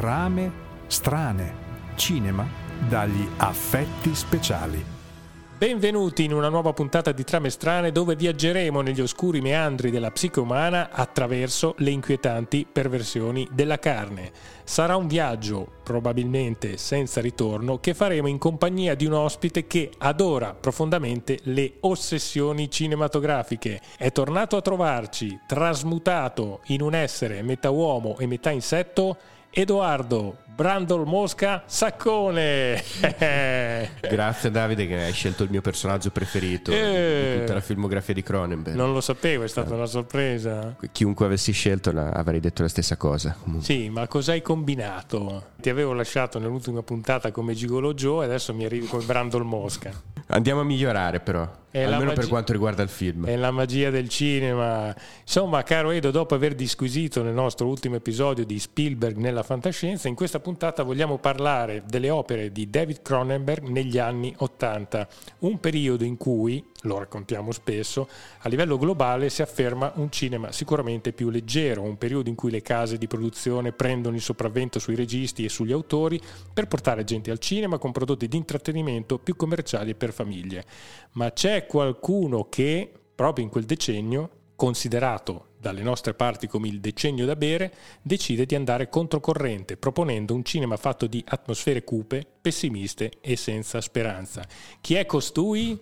Trame strane. Cinema dagli affetti speciali. Benvenuti in una nuova puntata di Trame Strane dove viaggeremo negli oscuri meandri della psiche umana attraverso le inquietanti perversioni della carne. Sarà un viaggio, probabilmente senza ritorno, che faremo in compagnia di un ospite che adora profondamente le ossessioni cinematografiche. È tornato a trovarci, trasmutato in un essere metà uomo e metà insetto, Edoardo Brandol Mosca Saccone. Grazie Davide che hai scelto il mio personaggio preferito eh, di tutta la filmografia di Cronenberg. Non lo sapevo, è stata eh. una sorpresa. Chiunque avessi scelto avrei detto la stessa cosa. Comunque. Sì, ma cosa hai combinato? Ti avevo lasciato nell'ultima puntata come Gigolo Joe e adesso mi arrivi come Brandol Mosca. Andiamo a migliorare però. È almeno magia, per quanto riguarda il film. È la magia del cinema. Insomma, caro Edo, dopo aver disquisito nel nostro ultimo episodio di Spielberg nella fantascienza, in questa puntata vogliamo parlare delle opere di David Cronenberg negli anni Ottanta, un periodo in cui, lo raccontiamo spesso, a livello globale si afferma un cinema sicuramente più leggero, un periodo in cui le case di produzione prendono il sopravvento sui registi e sugli autori per portare gente al cinema con prodotti di intrattenimento più commerciali e per famiglie. Ma c'è qualcuno che proprio in quel decennio, considerato dalle nostre parti come il decennio da bere, decide di andare controcorrente, proponendo un cinema fatto di atmosfere cupe, pessimiste e senza speranza. Chi è costui?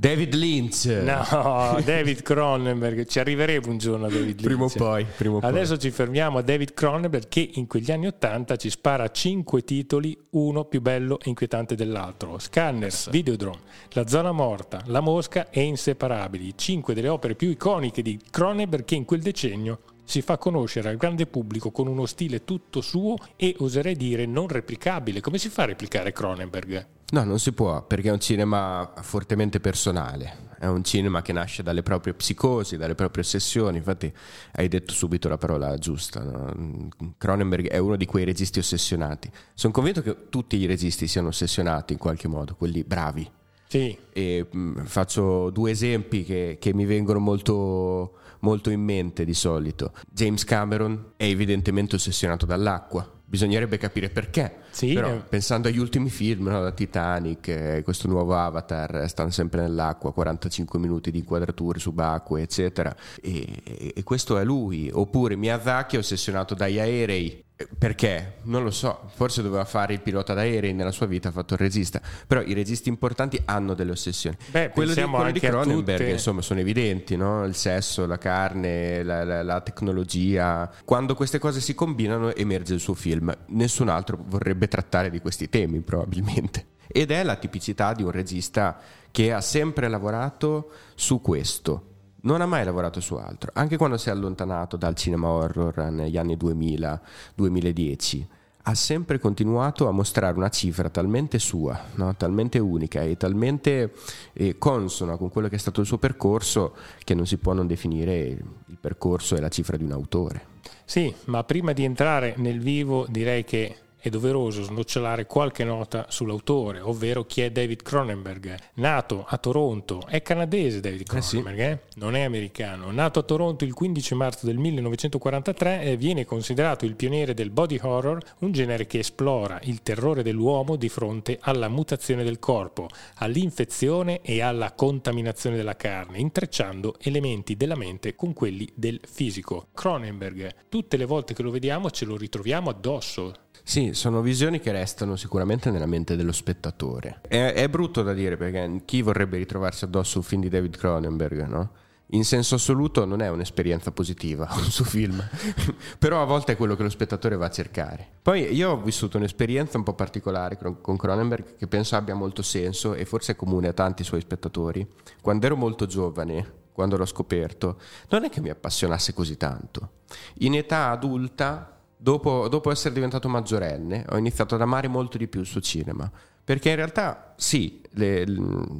David Lynch. No, David Cronenberg. Ci arriveremo un giorno a David Lynch. Prima o poi. Prima Adesso poi. ci fermiamo a David Cronenberg che in quegli anni Ottanta ci spara cinque titoli, uno più bello e inquietante dell'altro. Scanners. Videodrome, La zona morta, La mosca e Inseparabili. Cinque delle opere più iconiche di Cronenberg che in quel decennio si fa conoscere al grande pubblico con uno stile tutto suo e oserei dire non replicabile. Come si fa a replicare Cronenberg? No, non si può, perché è un cinema fortemente personale. È un cinema che nasce dalle proprie psicosi, dalle proprie ossessioni. Infatti, hai detto subito la parola giusta. No? Cronenberg è uno di quei registi ossessionati. Sono convinto che tutti i registi siano ossessionati in qualche modo, quelli bravi. Sì. E mh, mm, faccio due esempi che, che mi vengono molto molto in mente di solito. James Cameron è evidentemente ossessionato dall'acqua. Bisognerebbe capire perché. Sì, Però, eh. pensando agli ultimi film, no? da Titanic, eh, questo nuovo Avatar, eh, stanno sempre nell'acqua, 45 minuti di inquadrature subacquee, eccetera. E, e, e questo è lui. Oppure Miyazaki è ossessionato dagli aerei perché? Non lo so, forse doveva fare il pilota d'aerei nella sua vita, ha fatto il regista, però i registi importanti hanno delle ossessioni. Beh, quello di, quello di Cronenberg tutte... insomma sono evidenti, no? il sesso, la carne, la, la, la, tecnologia. Quando queste cose si combinano emerge il suo film, nessun altro vorrebbe trattare di questi temi probabilmente. Ed è la tipicità di un regista che ha sempre lavorato su questo, non ha mai lavorato su altro, anche quando si è allontanato dal cinema horror negli anni 2000-2010. Ha sempre continuato a mostrare una cifra talmente sua, no? talmente unica e talmente eh, consona con quello che è stato il suo percorso che non si può non definire il percorso e la cifra di un autore. Sì, ma prima di entrare nel vivo direi che è doveroso snocciolare qualche nota sull'autore, ovvero chi è David Cronenberg. Nato a Toronto, è canadese David Cronenberg, eh sì. eh? non è americano. Nato a Toronto il 15 marzo del 1943 e viene considerato il pioniere del body horror, un genere che esplora il terrore dell'uomo di fronte alla mutazione del corpo, all'infezione e alla contaminazione della carne, intrecciando elementi della mente con quelli del fisico. Cronenberg, tutte le volte che lo vediamo ce lo ritroviamo addosso sì, sono visioni che restano sicuramente nella mente dello spettatore. È, è, brutto da dire perché chi vorrebbe ritrovarsi addosso un film di David Cronenberg, no? In senso assoluto non è un'esperienza positiva un suo film, però a volte è quello che lo spettatore va a cercare. Poi io ho vissuto un'esperienza un po' particolare con Cronenberg che penso abbia molto senso e forse è comune a tanti suoi spettatori. Quando ero molto giovane, quando l'ho scoperto, non è che mi appassionasse così tanto. In età adulta Dopo, dopo, essere diventato maggiorenne, ho iniziato ad amare molto di più il suo cinema. Perché in realtà, sì, le,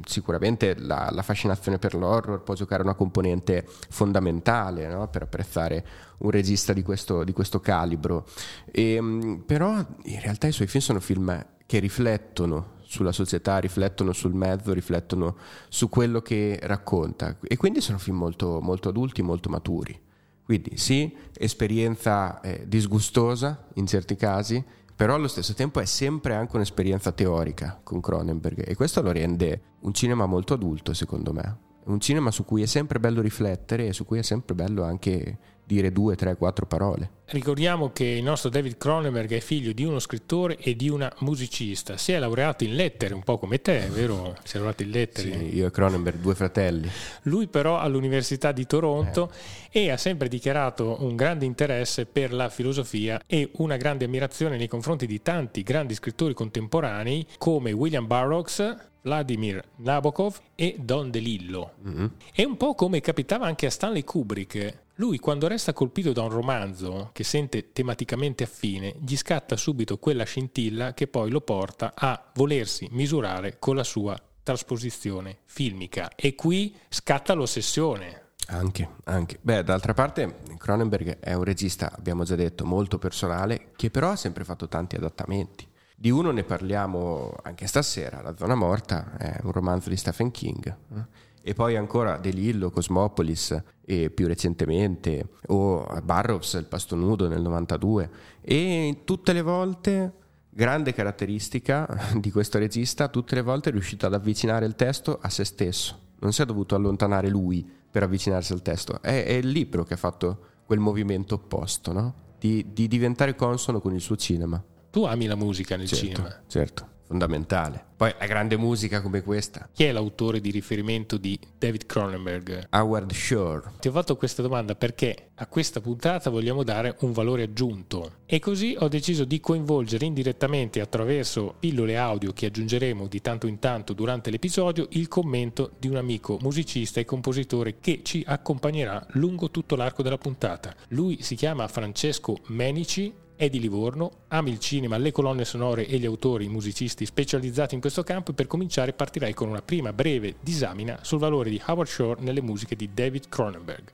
sicuramente la, la, fascinazione per l'horror può giocare una componente fondamentale no? per apprezzare un regista di questo, di questo calibro. E, ehm, però, in realtà, i suoi film sono film che riflettono sulla società, riflettono sul mezzo, riflettono su quello che racconta. E quindi sono film molto, molto adulti, molto maturi. Quindi sì, esperienza eh, disgustosa in certi casi, però allo stesso tempo è sempre anche un'esperienza teorica con Cronenberg e questo lo rende un cinema molto adulto secondo me, un cinema su cui è sempre bello riflettere e su cui è sempre bello anche dire due, tre, quattro parole. Ricordiamo che il nostro David Cronenberg è figlio di uno scrittore e di una musicista. Si è laureato in lettere, un po' come te, vero? Si è laureato in lettere. Sì, io e Cronenberg, due fratelli. Lui però all'Università di Toronto eh. e ha sempre dichiarato un grande interesse per la filosofia e una grande ammirazione nei confronti di tanti grandi scrittori contemporanei come William Burroughs, Vladimir Nabokov e Don DeLillo. Mm-hmm. È un po' come capitava anche a Stanley Kubrick. Lui quando resta colpito da un romanzo che sente tematicamente affine, gli scatta subito quella scintilla che poi lo porta a volersi misurare con la sua trasposizione filmica. E qui scatta l'ossessione. Anche, anche. Beh, d'altra parte Cronenberg è un regista, abbiamo già detto, molto personale, che però ha sempre fatto tanti adattamenti. Di uno ne parliamo anche stasera, La zona morta è un romanzo di Stephen King. Eh? E poi ancora De Lillo, Cosmopolis e più recentemente, o Barrows, Il pasto nudo nel 92. E tutte le volte, grande caratteristica di questo regista, tutte le volte è riuscito ad avvicinare il testo a se stesso. Non si è dovuto allontanare lui per avvicinarsi al testo. È, è il libro che ha fatto quel movimento opposto, no? di, di diventare consono con il suo cinema. Tu ami la musica nel certo, cinema? Certo, fondamentale. Poi la grande musica come questa. Chi è l'autore di riferimento di David Cronenberg? Howard Shore. Ti ho fatto questa domanda perché a questa puntata vogliamo dare un valore aggiunto e così ho deciso di coinvolgere indirettamente attraverso pillole audio che aggiungeremo di tanto in tanto durante l'episodio il commento di un amico musicista e compositore che ci accompagnerà lungo tutto l'arco della puntata. Lui si chiama Francesco Menici è di Livorno, ama il cinema, le colonne sonore e gli autori, i musicisti specializzati in questo campo e per cominciare partirei con una prima breve disamina sul valore di Howard Shore nelle musiche di David Cronenberg.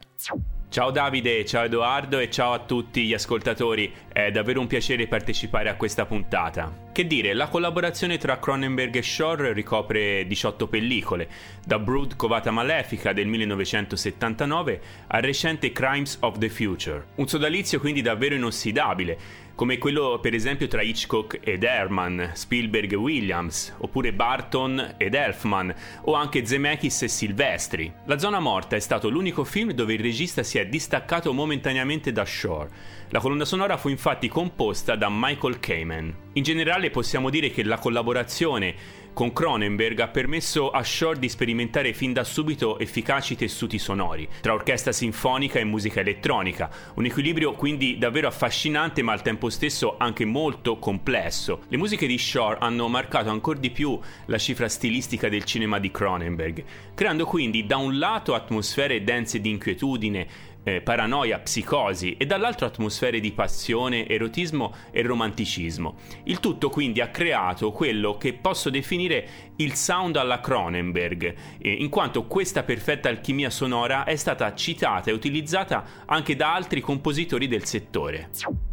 Ciao Davide, ciao Edoardo e ciao a tutti gli ascoltatori, è davvero un piacere partecipare a questa puntata. Che dire, la collaborazione tra Cronenberg e Shore ricopre 18 pellicole, da Brood Covata Malefica del 1979 al recente Crimes of the Future. Un sodalizio quindi davvero inossidabile, come quello per esempio tra Hitchcock ed Herman, Spielberg e Williams, oppure Barton ed Elfman, o anche Zemeckis e Silvestri. La zona morta è stato l'unico film dove il regista si è distaccato momentaneamente da Shore. La colonna sonora fu infatti composta da Michael Kamen. In generale possiamo dire che la collaborazione con Cronenberg ha permesso a Shore di sperimentare fin da subito efficaci tessuti sonori, tra orchestra sinfonica e musica elettronica, un equilibrio quindi davvero affascinante ma al tempo stesso anche molto complesso. Le musiche di Shore hanno marcato ancora di più la cifra stilistica del cinema di Cronenberg, creando quindi da un lato atmosfere dense di inquietudine, eh, paranoia, psicosi e dall'altro atmosfere di passione, erotismo e romanticismo. Il tutto quindi ha creato quello che posso definire il sound alla Cronenberg, eh, in quanto questa perfetta alchimia sonora è stata citata e utilizzata anche da altri compositori del settore.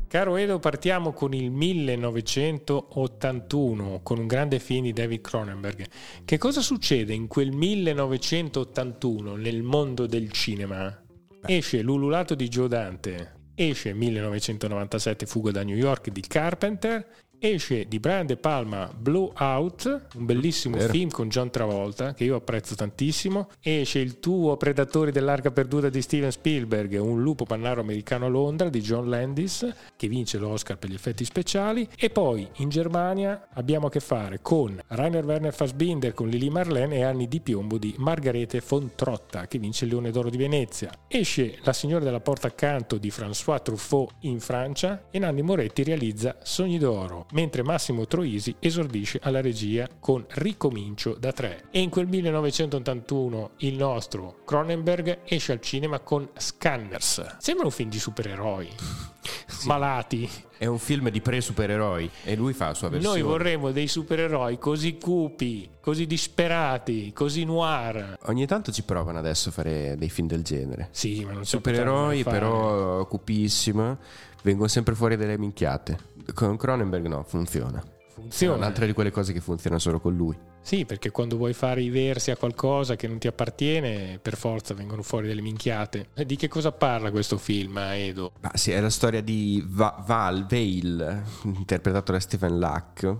Caro Edo, partiamo con il 1981, con un grande film di David Cronenberg. Che cosa succede in quel 1981 nel mondo del cinema? Esce L'ululato di Joe Dante, esce 1997 Fuga da New York di Carpenter esce di Brian De Palma Blowout, un bellissimo Vero. film con John Travolta che io apprezzo tantissimo. Esce il tuo Predatori dell'Arca Perduta di Steven Spielberg, un lupo pannaro americano a Londra di John Landis che vince l'Oscar per gli effetti speciali. E poi in Germania abbiamo a che fare con Rainer Werner Fassbinder con Lili Marlene e Anni di piombo di Margarete von Trotta che vince il Leone d'Oro di Venezia. Esce La signora della porta accanto di François Truffaut in Francia e Nanni Moretti realizza Sogni d'Oro mentre Massimo Troisi esordisce alla regia con Ricomincio da tre. E in quel 1981 il nostro Cronenberg esce al cinema con Scanners. Sembra un film di supereroi. Sì. Malati. È un film di pre-supereroi e lui fa la sua versione. Noi vorremmo dei supereroi così cupi, così disperati, così noir. Ogni tanto ci provano adesso a fare dei film del genere. Sì, ma non Supereroi però cupissimi, vengono sempre fuori delle minchiate. Con Cronenberg no, funziona. funziona. Un'altra di quelle cose che funzionano solo con lui. Sì, perché quando vuoi fare i versi a qualcosa che non ti appartiene, per forza vengono fuori delle minchiate. E di che cosa parla questo film, Edo? Ma sì, è la storia di Va- Val Vale, interpretato da Stephen Luck,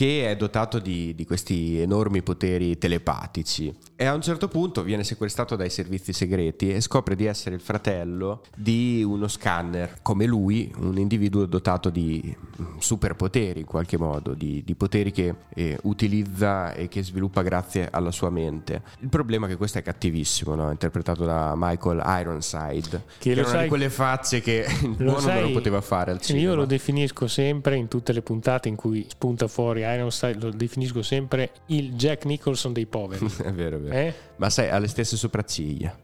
che è dotato di, di, questi enormi poteri telepatici e a un certo punto viene sequestrato dai servizi segreti e scopre di essere il fratello di uno scanner come lui, un individuo dotato di mm, superpoteri in qualche modo, di, di poteri che eh, utilizza e che sviluppa grazie alla sua mente. Il problema è che questo è cattivissimo, no? interpretato da Michael Ironside, che, che sai, di quelle facce che il buono sai, non lo poteva fare al cinema. Io lo definisco sempre in tutte le puntate in cui spunta fuori Ironside lo definisco sempre il Jack Nicholson dei poveri. è vero, è vero. Eh? Ma sai, ha le stesse sopracciglia.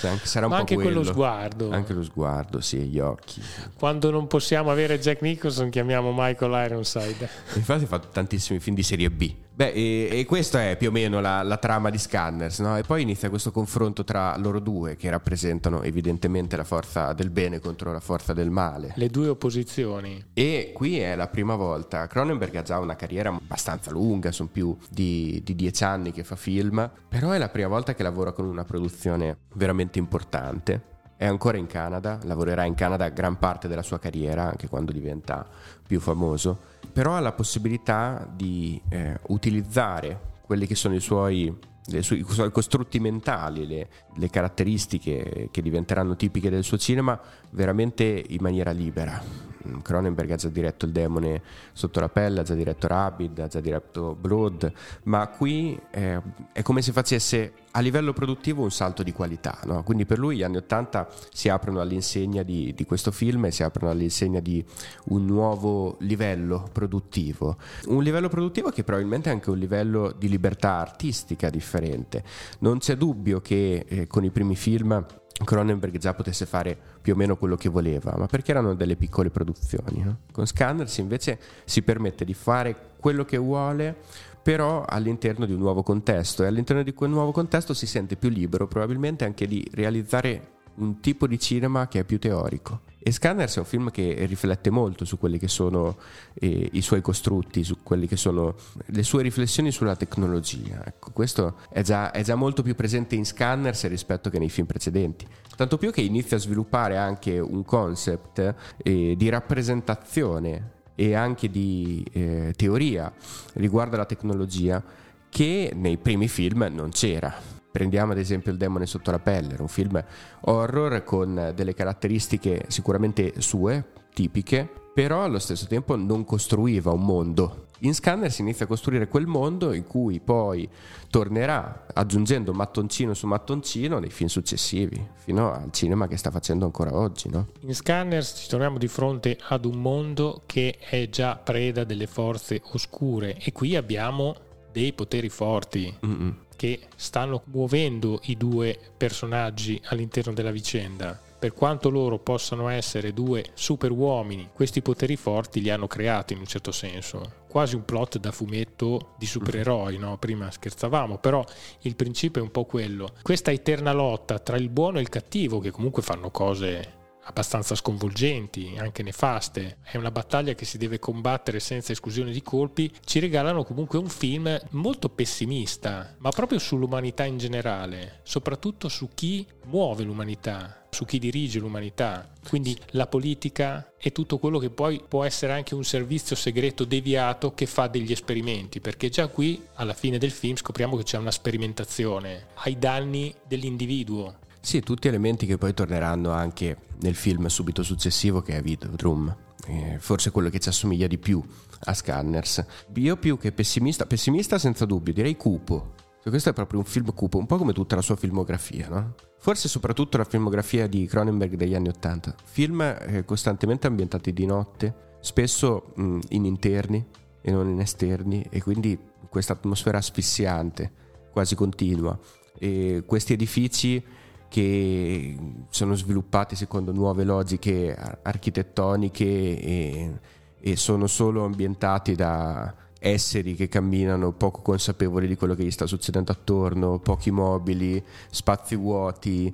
Cioè, anche, sarà un Ma po' anche quello. quello sguardo. Anche lo sguardo, sì, gli occhi. Quando non possiamo avere Jack Nicholson chiamiamo Michael Ironside. Infatti ha fatto tantissimi film di serie B. Beh, e, e questa è più o meno la, la trama di Scanners, no? E poi inizia questo confronto tra loro due, che rappresentano evidentemente la forza del bene contro la forza del male. Le due opposizioni. E qui è la prima volta. Cronenberg ha già una carriera abbastanza lunga, sono più di, di dieci anni che fa film, però è la prima volta che lavora con una produzione veramente importante è ancora in Canada, lavorerà in Canada gran parte della sua carriera, anche quando diventa più famoso, però ha la possibilità di eh, utilizzare quelli che sono i suoi, i suoi costrutti mentali, le, le, caratteristiche che diventeranno tipiche del suo cinema, veramente in maniera libera. Mm, Cronenberg ha già diretto Il demone sotto la pelle, ha già diretto Rabid, ha già diretto Blood, ma qui eh, è come se facesse a livello produttivo un salto di qualità. No? Quindi per lui gli anni Ottanta si aprono all'insegna di, di, questo film e si aprono all'insegna di un nuovo livello produttivo. Un livello produttivo che probabilmente è anche un livello di libertà artistica differente. Non c'è dubbio che eh, con i primi film Cronenberg già potesse fare più o meno quello che voleva, ma perché erano delle piccole produzioni. No? Con Scanners invece si permette di fare quello che vuole, però all'interno di un nuovo contesto e all'interno di quel nuovo contesto si sente più libero probabilmente anche di realizzare un tipo di cinema che è più teorico. E Scanners è un film che riflette molto su quelli che sono eh, i suoi costrutti, su quelle che sono le sue riflessioni sulla tecnologia. Ecco, questo è già, è già molto più presente in Scanners rispetto che nei film precedenti. Tanto più che inizia a sviluppare anche un concept eh, di rappresentazione e anche di eh, teoria riguardo alla tecnologia che nei primi film non c'era. Prendiamo ad esempio Il demone sotto la pelle, un film horror con delle caratteristiche sicuramente sue, tipiche, però allo stesso tempo non costruiva un mondo. In Scanner si inizia a costruire quel mondo in cui poi tornerà aggiungendo mattoncino su mattoncino nei film successivi, fino al cinema che sta facendo ancora oggi. No? In Scanner ci troviamo di fronte ad un mondo che è già preda delle forze oscure e qui abbiamo dei poteri forti. Mm-mm che stanno muovendo i due personaggi all'interno della vicenda. Per quanto loro possano essere due super uomini, questi poteri forti li hanno creati in un certo senso. Quasi un plot da fumetto di supereroi, no? Prima scherzavamo, però il principio è un po' quello. Questa eterna lotta tra il buono e il cattivo, che comunque fanno cose abbastanza sconvolgenti, anche nefaste. È una battaglia che si deve combattere senza esclusione di colpi. Ci regalano comunque un film molto pessimista, ma proprio sull'umanità in generale, soprattutto su chi muove l'umanità su chi dirige l'umanità, quindi la politica e tutto quello che poi può essere anche un servizio segreto deviato che fa degli esperimenti, perché già qui alla fine del film scopriamo che c'è una sperimentazione ai danni dell'individuo, sì, tutti elementi che poi torneranno anche nel film subito successivo che è Videodrome. Eh, forse quello che ci assomiglia di più a Scanners. Io più che pessimista, pessimista senza dubbio, direi cupo. Cioè, questo è proprio un film cupo, un po' come tutta la sua filmografia, no? Forse soprattutto la filmografia di Cronenberg degli anni Ottanta. Film eh, costantemente ambientati di notte, spesso in interni e non in esterni, e quindi questa atmosfera asfissiante, quasi continua. E questi edifici che sono sviluppati secondo nuove logiche architettoniche e, e sono solo ambientati da esseri che camminano poco consapevoli di quello che gli sta succedendo attorno, pochi mobili, spazi vuoti,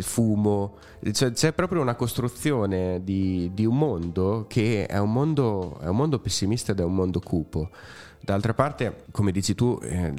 fumo. Cioè, c'è proprio una costruzione di, di un mondo che è un mondo, è un mondo pessimista ed è un mondo cupo. D'altra parte, come dici tu, eh,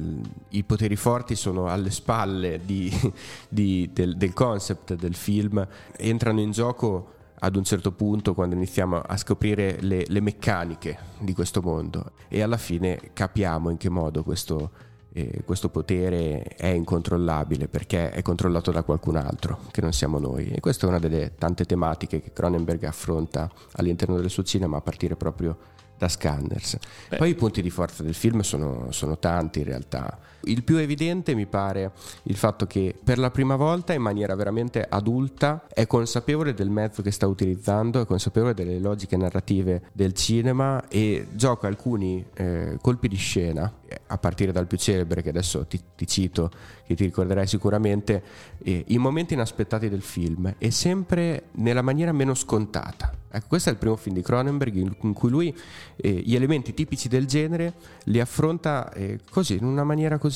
i poteri forti sono alle spalle di, di, del, del concept del film, entrano in gioco ad un certo punto quando iniziamo a scoprire le, le, meccaniche di questo mondo. E alla fine capiamo in che modo questo, eh, questo, potere è incontrollabile perché è controllato da qualcun altro che non siamo noi. E questa è una delle tante tematiche che Cronenberg affronta all'interno del suo cinema a partire proprio da Scanners. Beh. Poi i punti di forza del film sono, sono tanti in realtà. Il più evidente mi pare il fatto che per la prima volta in maniera veramente adulta è consapevole del mezzo che sta utilizzando, è consapevole delle logiche narrative del cinema e gioca alcuni eh, colpi di scena, a partire dal più celebre che adesso ti, ti cito, che ti ricorderai sicuramente, eh, in momenti inaspettati del film e sempre nella maniera meno scontata. Ecco, questo è il primo film di Cronenberg in cui lui eh, gli elementi tipici del genere li affronta eh, così, in una maniera così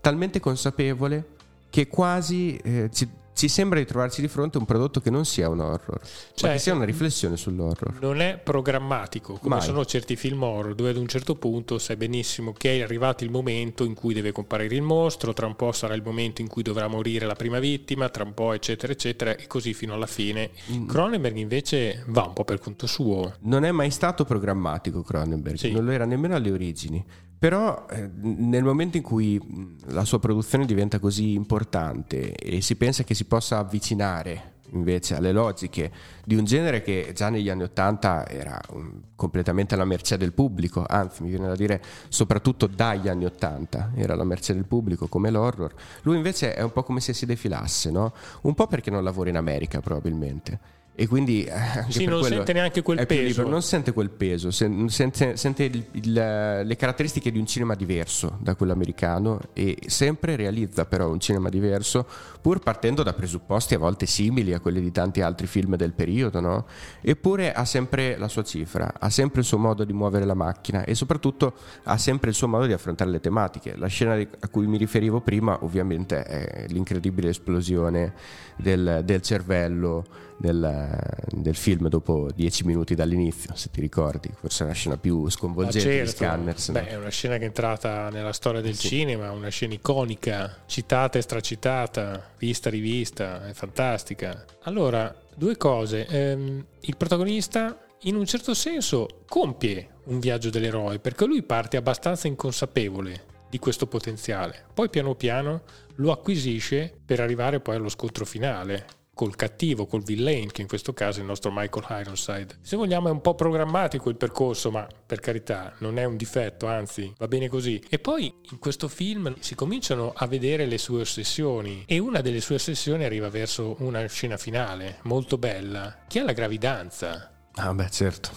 talmente consapevole che quasi eh, ci, ci sembra di trovarci di fronte a un prodotto che non sia un horror, cioè, ma che sia una riflessione sull'horror. Non è programmatico, come Mai. sono certi film horror, dove ad un certo punto sai benissimo che è arrivato il momento in cui deve comparire il mostro, tra un po' sarà il momento in cui dovrà morire la prima vittima, tra un po' eccetera eccetera, e così fino alla fine. Mm. Cronenberg invece va un po' per conto suo. Non è mai stato programmatico Cronenberg, sì. non lo era nemmeno alle origini. Però eh, nel momento in cui la sua produzione diventa così importante e si pensa che si possa avvicinare invece alle logiche di un genere che già negli anni Ottanta era um, completamente alla mercé del pubblico, anzi mi viene da dire soprattutto dagli anni Ottanta era alla mercé del pubblico come l'horror, lui invece è un po' come se si defilasse, no? un po' perché non lavora in America probabilmente e quindi eh, sì, non sente neanche quel peso. non sente quel peso, sente, sente il, il, le caratteristiche di un cinema diverso da quello americano e sempre realizza però un cinema diverso pur partendo da presupposti a volte simili a quelli di tanti altri film del periodo, no? Eppure ha sempre la sua cifra, ha sempre il suo modo di muovere la macchina e soprattutto ha sempre il suo modo di affrontare le tematiche. La scena a cui mi riferivo prima ovviamente è l'incredibile esplosione del, del cervello del, del, film dopo dieci minuti dall'inizio, se ti ricordi, forse è una scena più sconvolgente certo. di Scanners. Beh, no? è una scena che è entrata nella storia del sì. cinema, una scena iconica, citata e stracitata, vista, rivista, è fantastica. Allora, due cose. Ehm, il protagonista in un certo senso compie un viaggio dell'eroe perché lui parte abbastanza inconsapevole di questo potenziale, poi piano piano lo acquisisce per arrivare poi allo scontro finale col cattivo, col villain, che in questo caso è il nostro Michael Ironside. Se vogliamo è un po' programmatico il percorso, ma per carità non è un difetto, anzi va bene così. E poi in questo film si cominciano a vedere le sue ossessioni e una delle sue ossessioni arriva verso una scena finale molto bella, che è la gravidanza. Ah beh certo.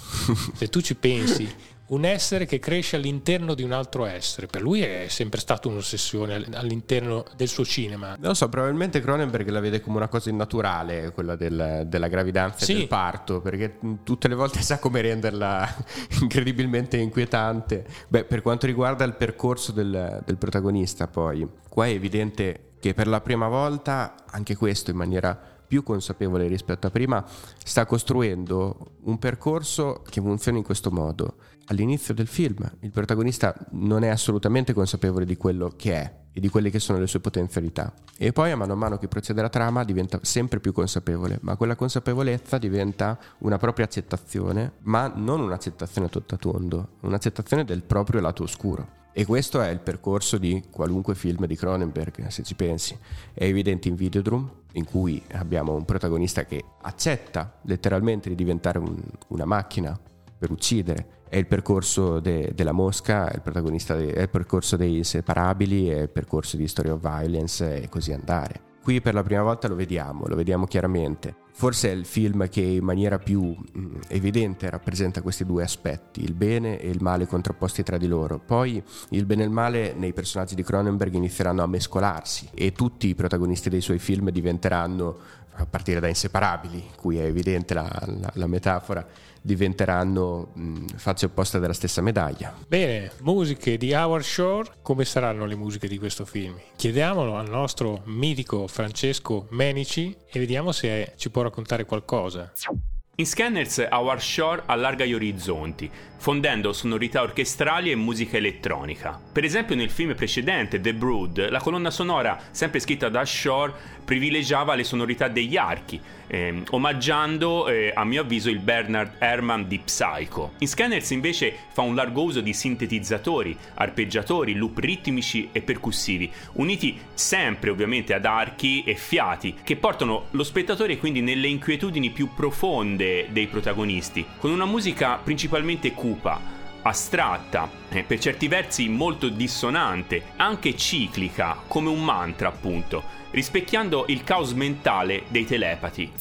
Se tu ci pensi, un essere che cresce all'interno di un altro essere. Per lui è sempre stata un'ossessione all'interno del suo cinema. Non so, probabilmente Cronenberg la vede come una cosa innaturale, quella del, della gravidanza sì. e del parto, perché tutte le volte sa come renderla incredibilmente inquietante. Beh, per quanto riguarda il percorso del, del protagonista, poi, qua è evidente che per la prima volta, anche questo in maniera più consapevole rispetto a prima, sta costruendo un percorso che funziona in questo modo. All'inizio del film il protagonista non è assolutamente consapevole di quello che è e di quelle che sono le sue potenzialità. E poi a mano a mano che procede la trama diventa sempre più consapevole, ma quella consapevolezza diventa una propria accettazione, ma non un'accettazione a tondo, un'accettazione del proprio lato oscuro. E questo è il percorso di qualunque film di Cronenberg, se ci pensi. È evidente in Videodrome, in cui abbiamo un protagonista che accetta letteralmente di diventare un, una macchina per uccidere. È il percorso de, della mosca, è il, protagonista de, è il percorso dei inseparabili, è il percorso di Story of Violence e così andare. Qui per la prima volta lo vediamo, lo vediamo chiaramente. Forse è il film che in maniera più mh, evidente rappresenta questi due aspetti, il bene e il male contrapposti tra di loro. Poi il bene e il male nei personaggi di Cronenberg inizieranno a mescolarsi e tutti i protagonisti dei suoi film diventeranno a partire da inseparabili, cui è evidente la, la, la metafora, diventeranno mh, facce opposte della stessa medaglia. Bene, musiche di Howard Shore, come saranno le musiche di questo film? Chiediamolo al nostro mitico Francesco Menici e vediamo se ci può raccontare qualcosa. In Scanners Howard Shore allarga gli orizzonti, fondendo sonorità orchestrali e musica elettronica. Per esempio nel film precedente, The Brood, la colonna sonora, sempre scritta da Shore, privilegiava le sonorità degli archi, eh, omaggiando eh, a mio avviso il Bernard Herrmann di Psycho. In Scanners invece fa un largo uso di sintetizzatori, arpeggiatori, loop ritmici e percussivi, uniti sempre ovviamente ad archi e fiati, che portano lo spettatore quindi nelle inquietudini più profonde dei protagonisti, con una musica principalmente cupa astratta, eh, per certi versi molto dissonante, anche ciclica, come un mantra appunto, rispecchiando il caos mentale dei telepati.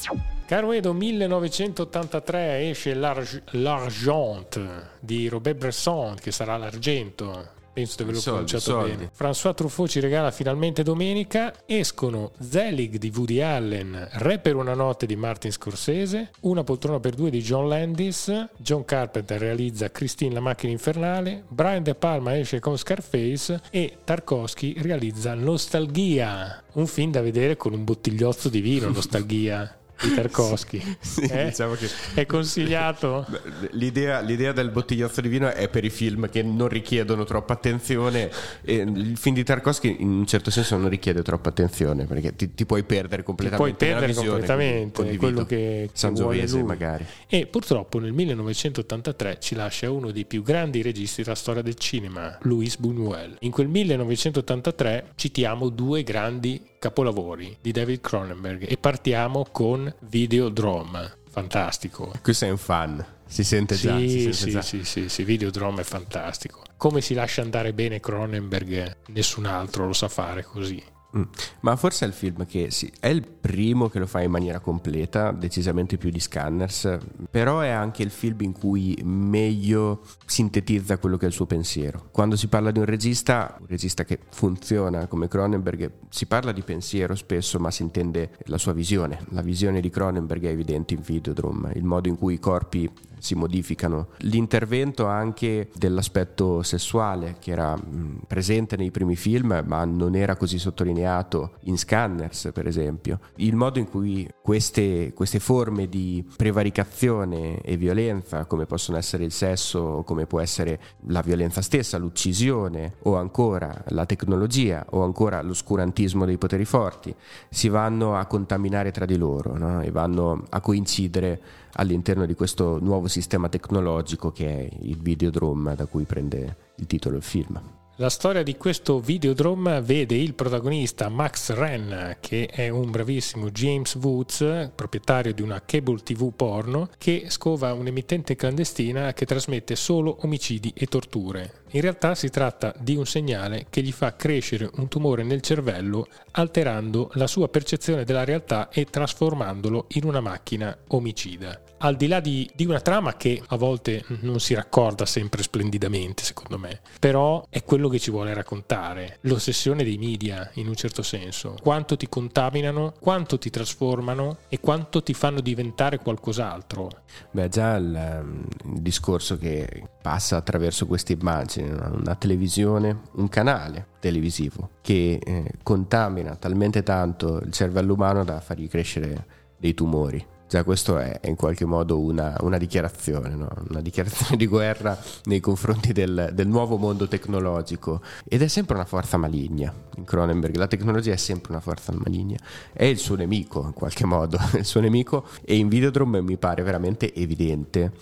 Caro Edo, 1983 esce L'Argent di Robert Bresson, che sarà l'argento penso di averlo soldi, pronunciato soldi. bene. François Truffaut ci regala finalmente domenica. Escono Zelig di Woody Allen, Re per una notte di Martin Scorsese, Una poltrona per due di John Landis, John Carpenter realizza Christine la macchina infernale, Brian De Palma esce con Scarface e Tarkovsky realizza Nostalgia, un film da vedere con un bottigliozzo di vino, Nostalgia Tarkovsky. Sì, eh? diciamo che... È consigliato? L'idea, l'idea, del bottigliozzo di vino è per i film che non richiedono troppa attenzione. E il film di Tarkovsky in un certo senso non richiede troppa attenzione perché ti, ti puoi perdere completamente. Ti puoi perdere visione, completamente quello che, Sangiovese magari. E purtroppo nel 1983 ci lascia uno dei più grandi registi della storia del cinema, Louis Buñuel. In quel 1983 citiamo due grandi capolavori di David Cronenberg e partiamo con Videodrome. Fantastico. Qui sei un fan. Si sente già. Sì, si sente sì, già. sì, sì, sì, Videodrome è fantastico. Come si lascia andare bene Cronenberg, nessun altro lo sa fare così. Mm. Ma forse è il film che sì, è il primo che lo fa in maniera completa, decisamente più di Scanners, però è anche il film in cui meglio sintetizza quello che è il suo pensiero. Quando si parla di un regista, un regista che funziona come Cronenberg, si parla di pensiero spesso, ma si intende la sua visione. La visione di Cronenberg è evidente in Videodrome, il modo in cui i corpi si modificano. L'intervento anche dell'aspetto sessuale che era mh, presente nei primi film ma non era così sottolineato in Scanners per esempio. Il modo in cui queste, queste forme di prevaricazione e violenza come possono essere il sesso, come può essere la violenza stessa, l'uccisione o ancora la tecnologia o ancora l'oscurantismo dei poteri forti si vanno a contaminare tra di loro no? e vanno a coincidere all'interno di questo nuovo sistema tecnologico che è il Videodrome da cui prende il titolo il film. La storia di questo Videodrome vede il protagonista Max Wren, che è un bravissimo James Woods, proprietario di una cable TV porno, che scova un'emittente clandestina che trasmette solo omicidi e torture. In realtà si tratta di un segnale che gli fa crescere un tumore nel cervello, alterando la sua percezione della realtà e trasformandolo in una macchina omicida al di là di, di, una trama che a volte non si raccorda sempre splendidamente, secondo me, però è quello che ci vuole raccontare, l'ossessione dei media in un certo senso, quanto ti contaminano, quanto ti trasformano e quanto ti fanno diventare qualcos'altro. Beh, già il, il discorso che passa attraverso queste immagini, una televisione, un canale televisivo che eh, contamina talmente tanto il cervello umano da fargli crescere dei tumori Già questo è in qualche modo una, una dichiarazione, no? una dichiarazione di guerra nei confronti del, del, nuovo mondo tecnologico. Ed è sempre una forza maligna in Cronenberg, la tecnologia è sempre una forza maligna, è il suo nemico in qualche modo, il suo nemico. E in Videodrome mi pare veramente evidente.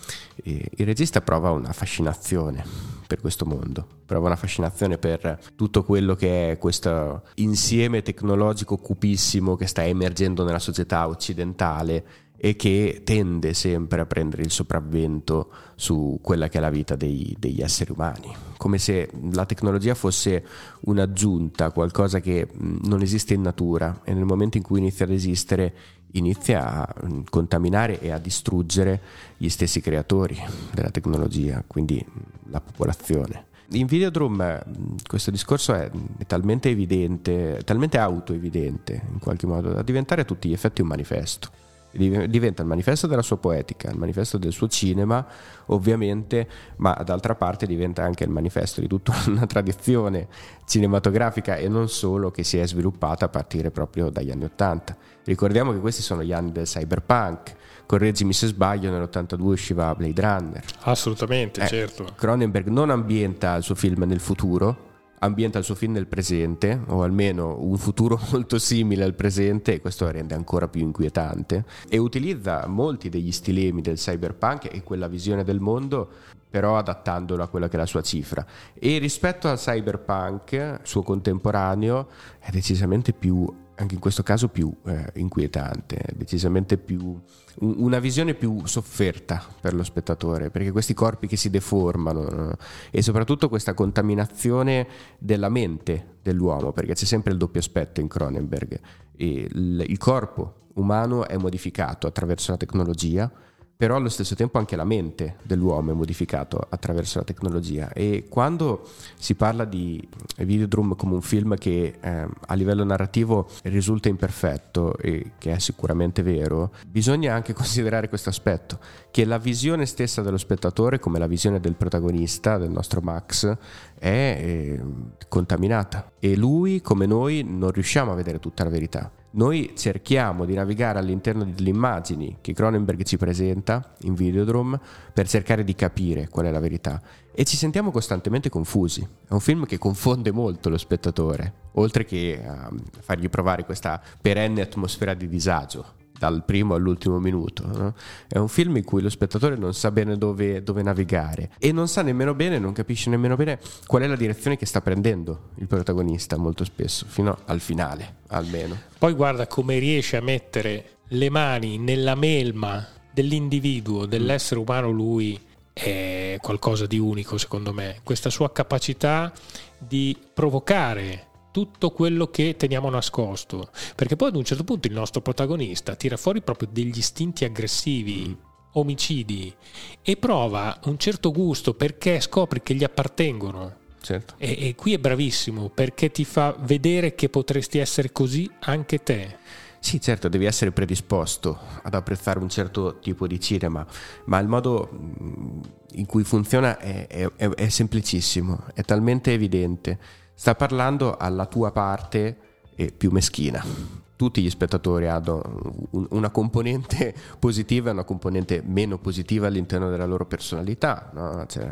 Il regista prova una fascinazione per questo mondo, prova una fascinazione per tutto quello che è questo insieme tecnologico cupissimo che sta emergendo nella società occidentale e che tende sempre a prendere il sopravvento su quella che è la vita dei, degli esseri umani, come se la tecnologia fosse un'aggiunta, qualcosa che non esiste in natura e nel momento in cui inizia ad esistere inizia a contaminare e a distruggere gli stessi creatori della tecnologia, quindi la popolazione. In Videodrome questo discorso è talmente evidente, talmente autoevidente in qualche modo, da diventare a tutti gli effetti un manifesto diventa il manifesto della sua poetica, il manifesto del suo cinema, ovviamente, ma d'altra parte diventa anche il manifesto di tutta una tradizione cinematografica e non solo che si è sviluppata a partire proprio dagli anni Ottanta. Ricordiamo che questi sono gli anni del cyberpunk. Correggimi se sbaglio, nell'82 usciva Blade Runner. Assolutamente, eh, certo. Cronenberg non ambienta il suo film nel futuro, ambienta il suo film nel presente, o almeno un futuro molto simile al presente, e questo la rende ancora più inquietante, e utilizza molti degli stilemi del cyberpunk e quella visione del mondo, però adattandolo a quella che è la sua cifra. E rispetto al cyberpunk, suo contemporaneo, è decisamente più anche in questo caso più eh, inquietante, decisamente più una visione più sofferta per lo spettatore, perché questi corpi che si deformano no? e soprattutto questa contaminazione della mente dell'uomo, perché c'è sempre il doppio aspetto in Cronenberg, il, il corpo umano è modificato attraverso la tecnologia, però allo stesso tempo anche la mente dell'uomo è modificato attraverso la tecnologia e quando si parla di Videodrome come un film che eh, a livello narrativo risulta imperfetto e che è sicuramente vero, bisogna anche considerare questo aspetto, che la visione stessa dello spettatore, come la visione del protagonista, del nostro Max, è eh, contaminata e lui come noi non riusciamo a vedere tutta la verità. Noi cerchiamo di navigare all'interno delle immagini che Cronenberg ci presenta in Videodrome per cercare di capire qual è la verità e ci sentiamo costantemente confusi. È un film che confonde molto lo spettatore, oltre che a fargli provare questa perenne atmosfera di disagio dal primo all'ultimo minuto. No? È un film in cui lo spettatore non sa bene dove, dove, navigare e non sa nemmeno bene, non capisce nemmeno bene qual è la direzione che sta prendendo il protagonista molto spesso, fino al finale almeno. Poi guarda come riesce a mettere le mani nella melma dell'individuo, dell'essere umano lui è qualcosa di unico secondo me. Questa sua capacità di provocare tutto quello che teniamo nascosto. Perché poi ad un certo punto il nostro protagonista tira fuori proprio degli istinti aggressivi, mm. omicidi, e prova un certo gusto perché scopri che gli appartengono. Certo. E, e qui è bravissimo perché ti fa vedere che potresti essere così anche te. Sì, certo, devi essere predisposto ad apprezzare un certo tipo di cinema, ma il modo mm, in cui funziona è, è, è semplicissimo, è talmente evidente sta parlando alla tua parte più meschina. Tutti gli spettatori hanno un, una componente positiva e una componente meno positiva all'interno della loro personalità. No? Cioè,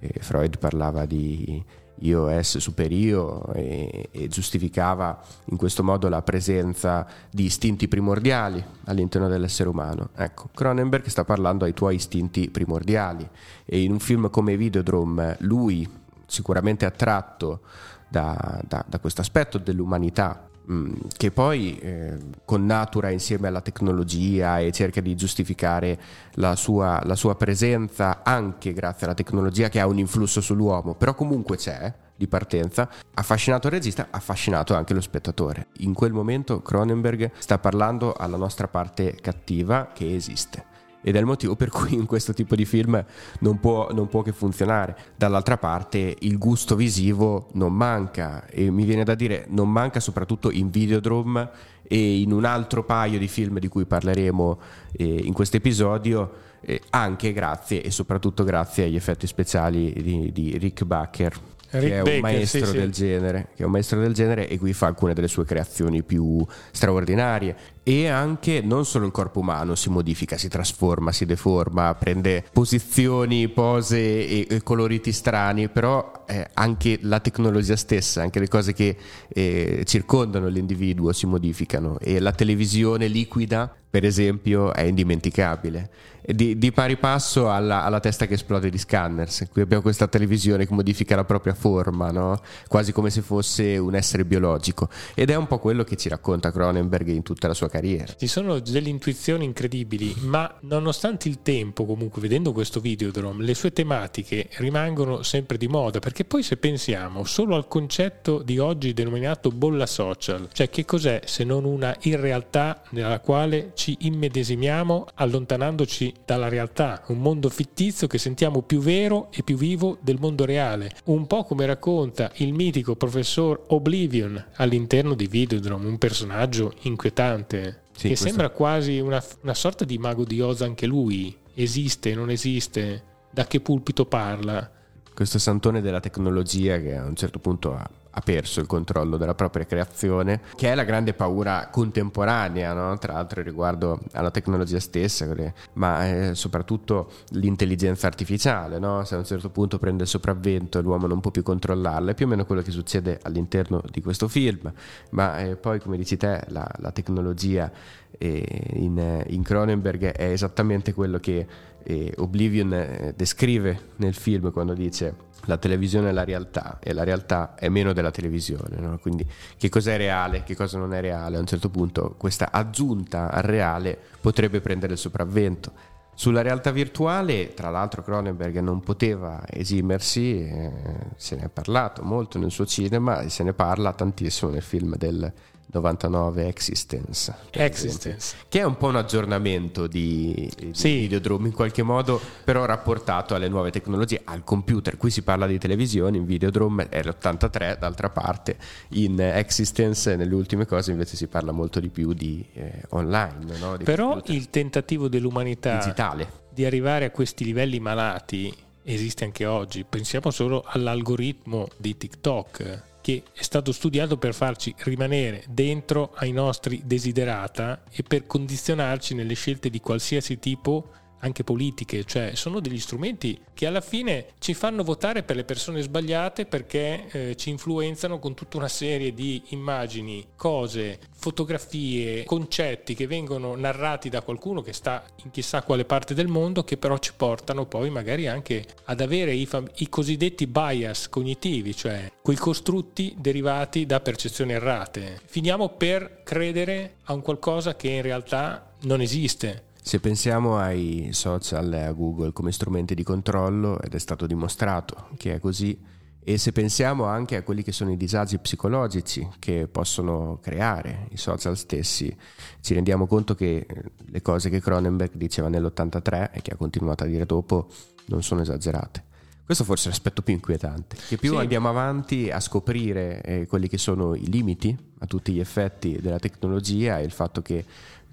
eh, Freud parlava di io es superio e, e, giustificava in questo modo la presenza di istinti primordiali all'interno dell'essere umano. Ecco, Cronenberg sta parlando ai tuoi istinti primordiali e in un film come Videodrome lui sicuramente attratto da, da, da questo aspetto dell'umanità mm, che poi eh, connatura insieme alla tecnologia e cerca di giustificare la sua, la sua, presenza anche grazie alla tecnologia che ha un influsso sull'uomo, però comunque c'è di partenza, affascinato il regista, affascinato anche lo spettatore. In quel momento Cronenberg sta parlando alla nostra parte cattiva che esiste ed è il motivo per cui in questo tipo di film non può, non può, che funzionare. Dall'altra parte il gusto visivo non manca e mi viene da dire non manca soprattutto in Videodrome e in un altro paio di film di cui parleremo eh, in questo episodio eh, anche grazie e soprattutto grazie agli effetti speciali di, di Rick Baker Rick che è un Baker, maestro sì, del sì. genere, che è un maestro del genere e qui fa alcune delle sue creazioni più straordinarie e anche non solo il corpo umano si modifica, si trasforma, si deforma, prende posizioni, pose e, e coloriti strani, però eh, anche la tecnologia stessa, anche le cose che eh, circondano l'individuo si modificano e la televisione liquida per esempio, è indimenticabile. Di, di pari passo alla, alla, testa che esplode di Scanners. Qui abbiamo questa televisione che modifica la propria forma, no? quasi come se fosse un essere biologico. Ed è un po' quello che ci racconta Cronenberg in tutta la sua carriera. Ci sono delle intuizioni incredibili, ma nonostante il tempo, comunque, vedendo questo Videodrome, le sue tematiche rimangono sempre di moda, perché poi se pensiamo solo al concetto di oggi denominato bolla social, cioè che cos'è se non una irrealtà nella quale ci immedesimiamo allontanandoci dalla realtà, un mondo fittizio che sentiamo più vero e più vivo del mondo reale, un po' come racconta il mitico professor Oblivion all'interno di Videodrome, un personaggio inquietante. Sì, che questo- sembra quasi una, una sorta di mago di Oz anche lui. Esiste, non esiste? Da che pulpito parla? Questo santone della tecnologia che a un certo punto ha, ha perso il controllo della propria creazione, che è la grande paura contemporanea, no? tra l'altro riguardo alla tecnologia stessa, ma eh, soprattutto l'intelligenza artificiale, no? se a un certo punto prende il sopravvento l'uomo non può più controllarla, è più o meno quello che succede all'interno di questo film, ma eh, poi come dici te la, la tecnologia eh, in, Cronenberg è esattamente quello che Oblivion descrive nel film quando dice la televisione è la realtà e la realtà è meno della televisione, no? quindi che cosa è reale, che cosa non è reale, a un certo punto questa aggiunta al reale potrebbe prendere il sopravvento. Sulla realtà virtuale, tra l'altro Cronenberg non poteva esimersi, eh, se ne è parlato molto nel suo cinema e se ne parla tantissimo nel film del 99 Existence. Existence. Che è un po' un aggiornamento di, di Sì. Videodrome in qualche modo, però rapportato alle nuove tecnologie, al computer. Qui si parla di televisione, in Videodrome è l'83, d'altra parte in Existence, nelle ultime cose invece si parla molto di più di eh, online, no? di Però computer il tentativo dell'umanità digitale. di arrivare a questi livelli malati esiste anche oggi. Pensiamo solo all'algoritmo di TikTok che è stato studiato per farci rimanere dentro ai nostri desiderata e per condizionarci nelle scelte di qualsiasi tipo anche politiche, cioè sono degli strumenti che alla fine ci fanno votare per le persone sbagliate perché eh, ci influenzano con tutta una serie di immagini, cose, fotografie, concetti che vengono narrati da qualcuno che sta in chissà quale parte del mondo che però ci portano poi magari anche ad avere i, fam- i cosiddetti bias cognitivi, cioè quei costrutti derivati da percezioni errate. Finiamo per credere a un qualcosa che in realtà non esiste. Se pensiamo ai social e a Google come strumenti di controllo, ed è stato dimostrato che è così, e se pensiamo anche a quelli che sono i disagi psicologici che possono creare i social stessi, ci rendiamo conto che eh, le cose che Cronenberg diceva nell'83 e che ha continuato a dire dopo non sono esagerate. Questo forse è l'aspetto più inquietante, che più Sì. andiamo avanti a scoprire eh, quelli che sono i limiti a tutti gli effetti della tecnologia e il fatto che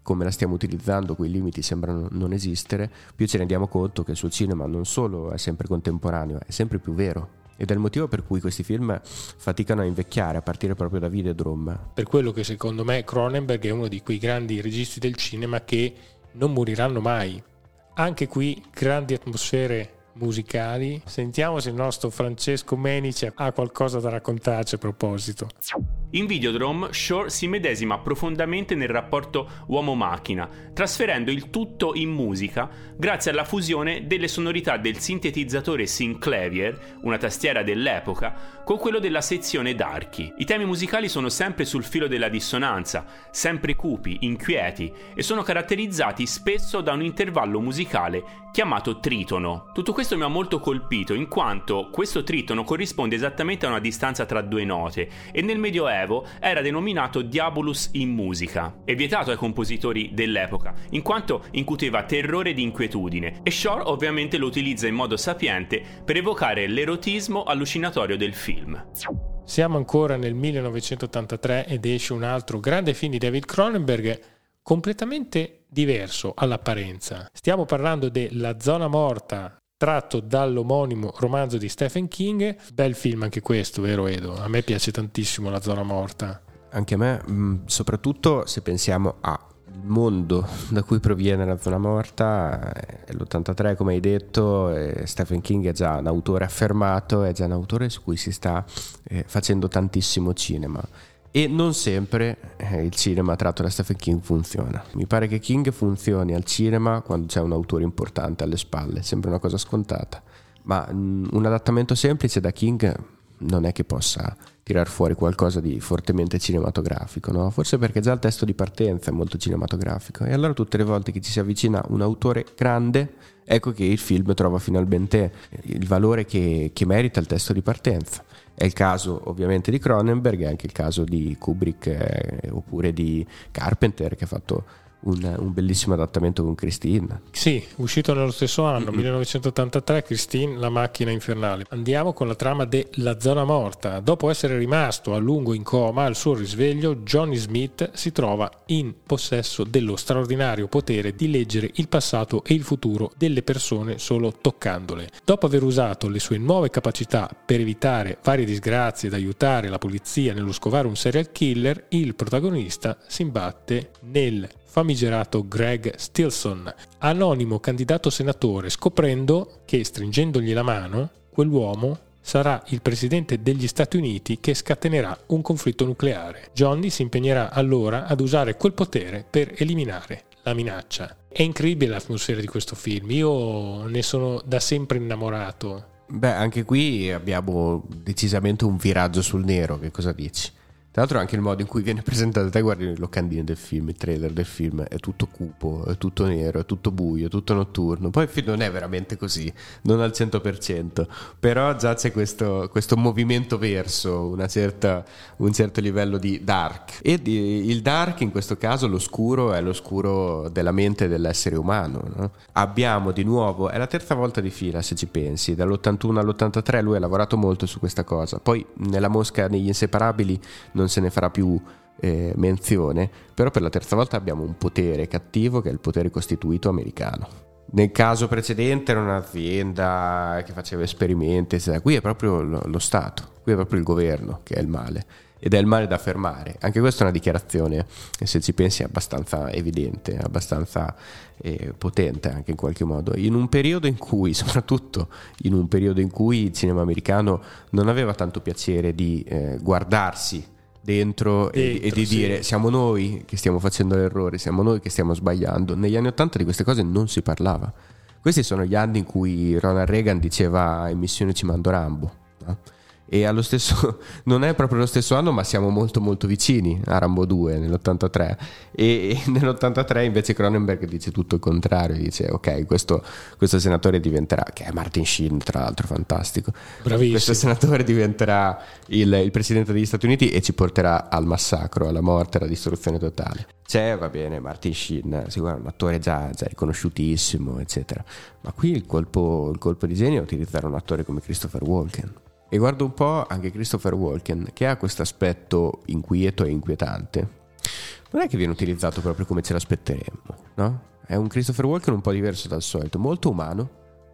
come la stiamo utilizzando quei limiti sembrano non esistere, più ci rendiamo conto che sul cinema non solo è sempre contemporaneo, è sempre più vero. Ed è il motivo per cui questi film faticano a invecchiare, a partire proprio da Videodrome. per quello che secondo me Cronenberg è uno di quei grandi registi del cinema che non moriranno mai. Anche qui grandi atmosfere musicali. Sentiamo se il nostro Francesco Menici ha qualcosa da raccontarci a proposito. In Videodrome, Shore si medesima profondamente nel rapporto uomo-macchina, trasferendo il tutto in musica grazie alla fusione delle sonorità del sintetizzatore Synclavier, una tastiera dell'epoca, con quello della sezione d'archi. I temi musicali sono sempre sul filo della dissonanza, sempre cupi, inquieti e sono caratterizzati spesso da un intervallo musicale chiamato tritono. Tutto questo mi ha molto colpito in quanto questo tritono corrisponde esattamente a una distanza tra due note e nel Medioevo era denominato diabolus in musica e vietato ai compositori dell'epoca in quanto incuteva terrore di inquietudine e Shore ovviamente lo utilizza in modo sapiente per evocare l'erotismo allucinatorio del film. Siamo ancora nel 1983 ed esce un altro grande film di David Cronenberg completamente diverso all'apparenza. Stiamo parlando della zona morta tratto dall'omonimo romanzo di Stephen King. Bel film anche questo, vero Edo? A me piace tantissimo La zona morta. Anche a me, mh, soprattutto se pensiamo al mondo da cui proviene la zona morta, è l'83 come hai detto, Stephen King è già un autore affermato, è già un autore su cui si sta eh, facendo tantissimo cinema. E non sempre eh, il cinema tratto da Stephen King funziona. Mi pare che King funzioni al cinema quando c'è un autore importante alle spalle, sembra una cosa scontata. Ma mh, un adattamento semplice da King non è che possa tirar fuori qualcosa di fortemente cinematografico, no? Forse perché già il testo di partenza è molto cinematografico. E allora tutte le volte che ci si avvicina un autore grande, ecco che il film trova finalmente il valore che, che merita il testo di partenza. È il caso ovviamente di Cronenberg, è anche il caso di Kubrick eh, oppure di Carpenter che ha fatto un, un, bellissimo adattamento con Christine. Sì, uscito nello stesso anno, 1983, Christine, La macchina infernale. Andiamo con la trama de La zona morta. Dopo essere rimasto a lungo in coma, al suo risveglio, Johnny Smith si trova in possesso dello straordinario potere di leggere il passato e il futuro delle persone solo toccandole. Dopo aver usato le sue nuove capacità per evitare varie disgrazie ed aiutare la polizia nello scovare un serial killer, il protagonista si imbatte nel famigerato Greg Stilson, anonimo candidato senatore, scoprendo che stringendogli la mano, quell'uomo sarà il presidente degli Stati Uniti che scatenerà un conflitto nucleare. Johnny si impegnerà allora ad usare quel potere per eliminare la minaccia. È incredibile l'atmosfera di questo film, io ne sono da sempre innamorato. Beh, anche qui abbiamo decisamente un viraggio sul nero, che cosa dici? Tra l'altro anche il modo in cui viene presentato, te guardi le locandine del film, il trailer del film, è tutto cupo, è tutto nero, è tutto buio, è tutto notturno. Poi il film non è veramente così, non al 100%, però già c'è questo, questo movimento verso certa, un certo livello di dark. E di, il dark in questo caso, l'oscuro, è l'oscuro della mente dell'essere umano. No? Abbiamo di nuovo, è la terza volta di fila se ci pensi, dall'81 all'83 lui ha lavorato molto su questa cosa. Poi nella mosca, negli inseparabili, non non se ne farà più eh, menzione, però per la terza volta abbiamo un potere cattivo che è il potere costituito americano. Nel caso precedente era un'azienda che faceva esperimenti, eccetera. qui è proprio lo, Stato, qui è proprio il governo che è il male ed è il male da fermare. Anche questa è una dichiarazione, se ci pensi, abbastanza evidente, abbastanza eh, potente anche in qualche modo. In un periodo in cui, soprattutto in un periodo in cui il cinema americano non aveva tanto piacere di eh, guardarsi dentro, dentro e, e, di sì. dire siamo noi che stiamo facendo l'errore, siamo noi che stiamo sbagliando. Negli anni Ottanta di queste cose non si parlava. Questi sono gli anni in cui Ronald Reagan diceva in missione ci mando Rambo. No? E allo stesso, non è proprio lo stesso anno ma siamo molto molto vicini a Rambo 2 nell'83 e, e nell'83 invece Cronenberg dice tutto il contrario dice ok questo, questo, senatore diventerà che è Martin Sheen tra l'altro fantastico Bravissimo. questo senatore diventerà il, il presidente degli Stati Uniti e ci porterà al massacro alla morte alla distruzione totale c'è, va bene, Martin Sheen, sicuramente un attore già, già, riconosciutissimo, eccetera. Ma qui il colpo, il colpo di genio è utilizzare un attore come Christopher Walken. E guardo un po' anche Christopher Walken, che ha questo aspetto inquieto e inquietante. Non è che viene utilizzato proprio come ce l'aspetteremmo, no? È un Christopher Walken un po' diverso dal solito, molto umano,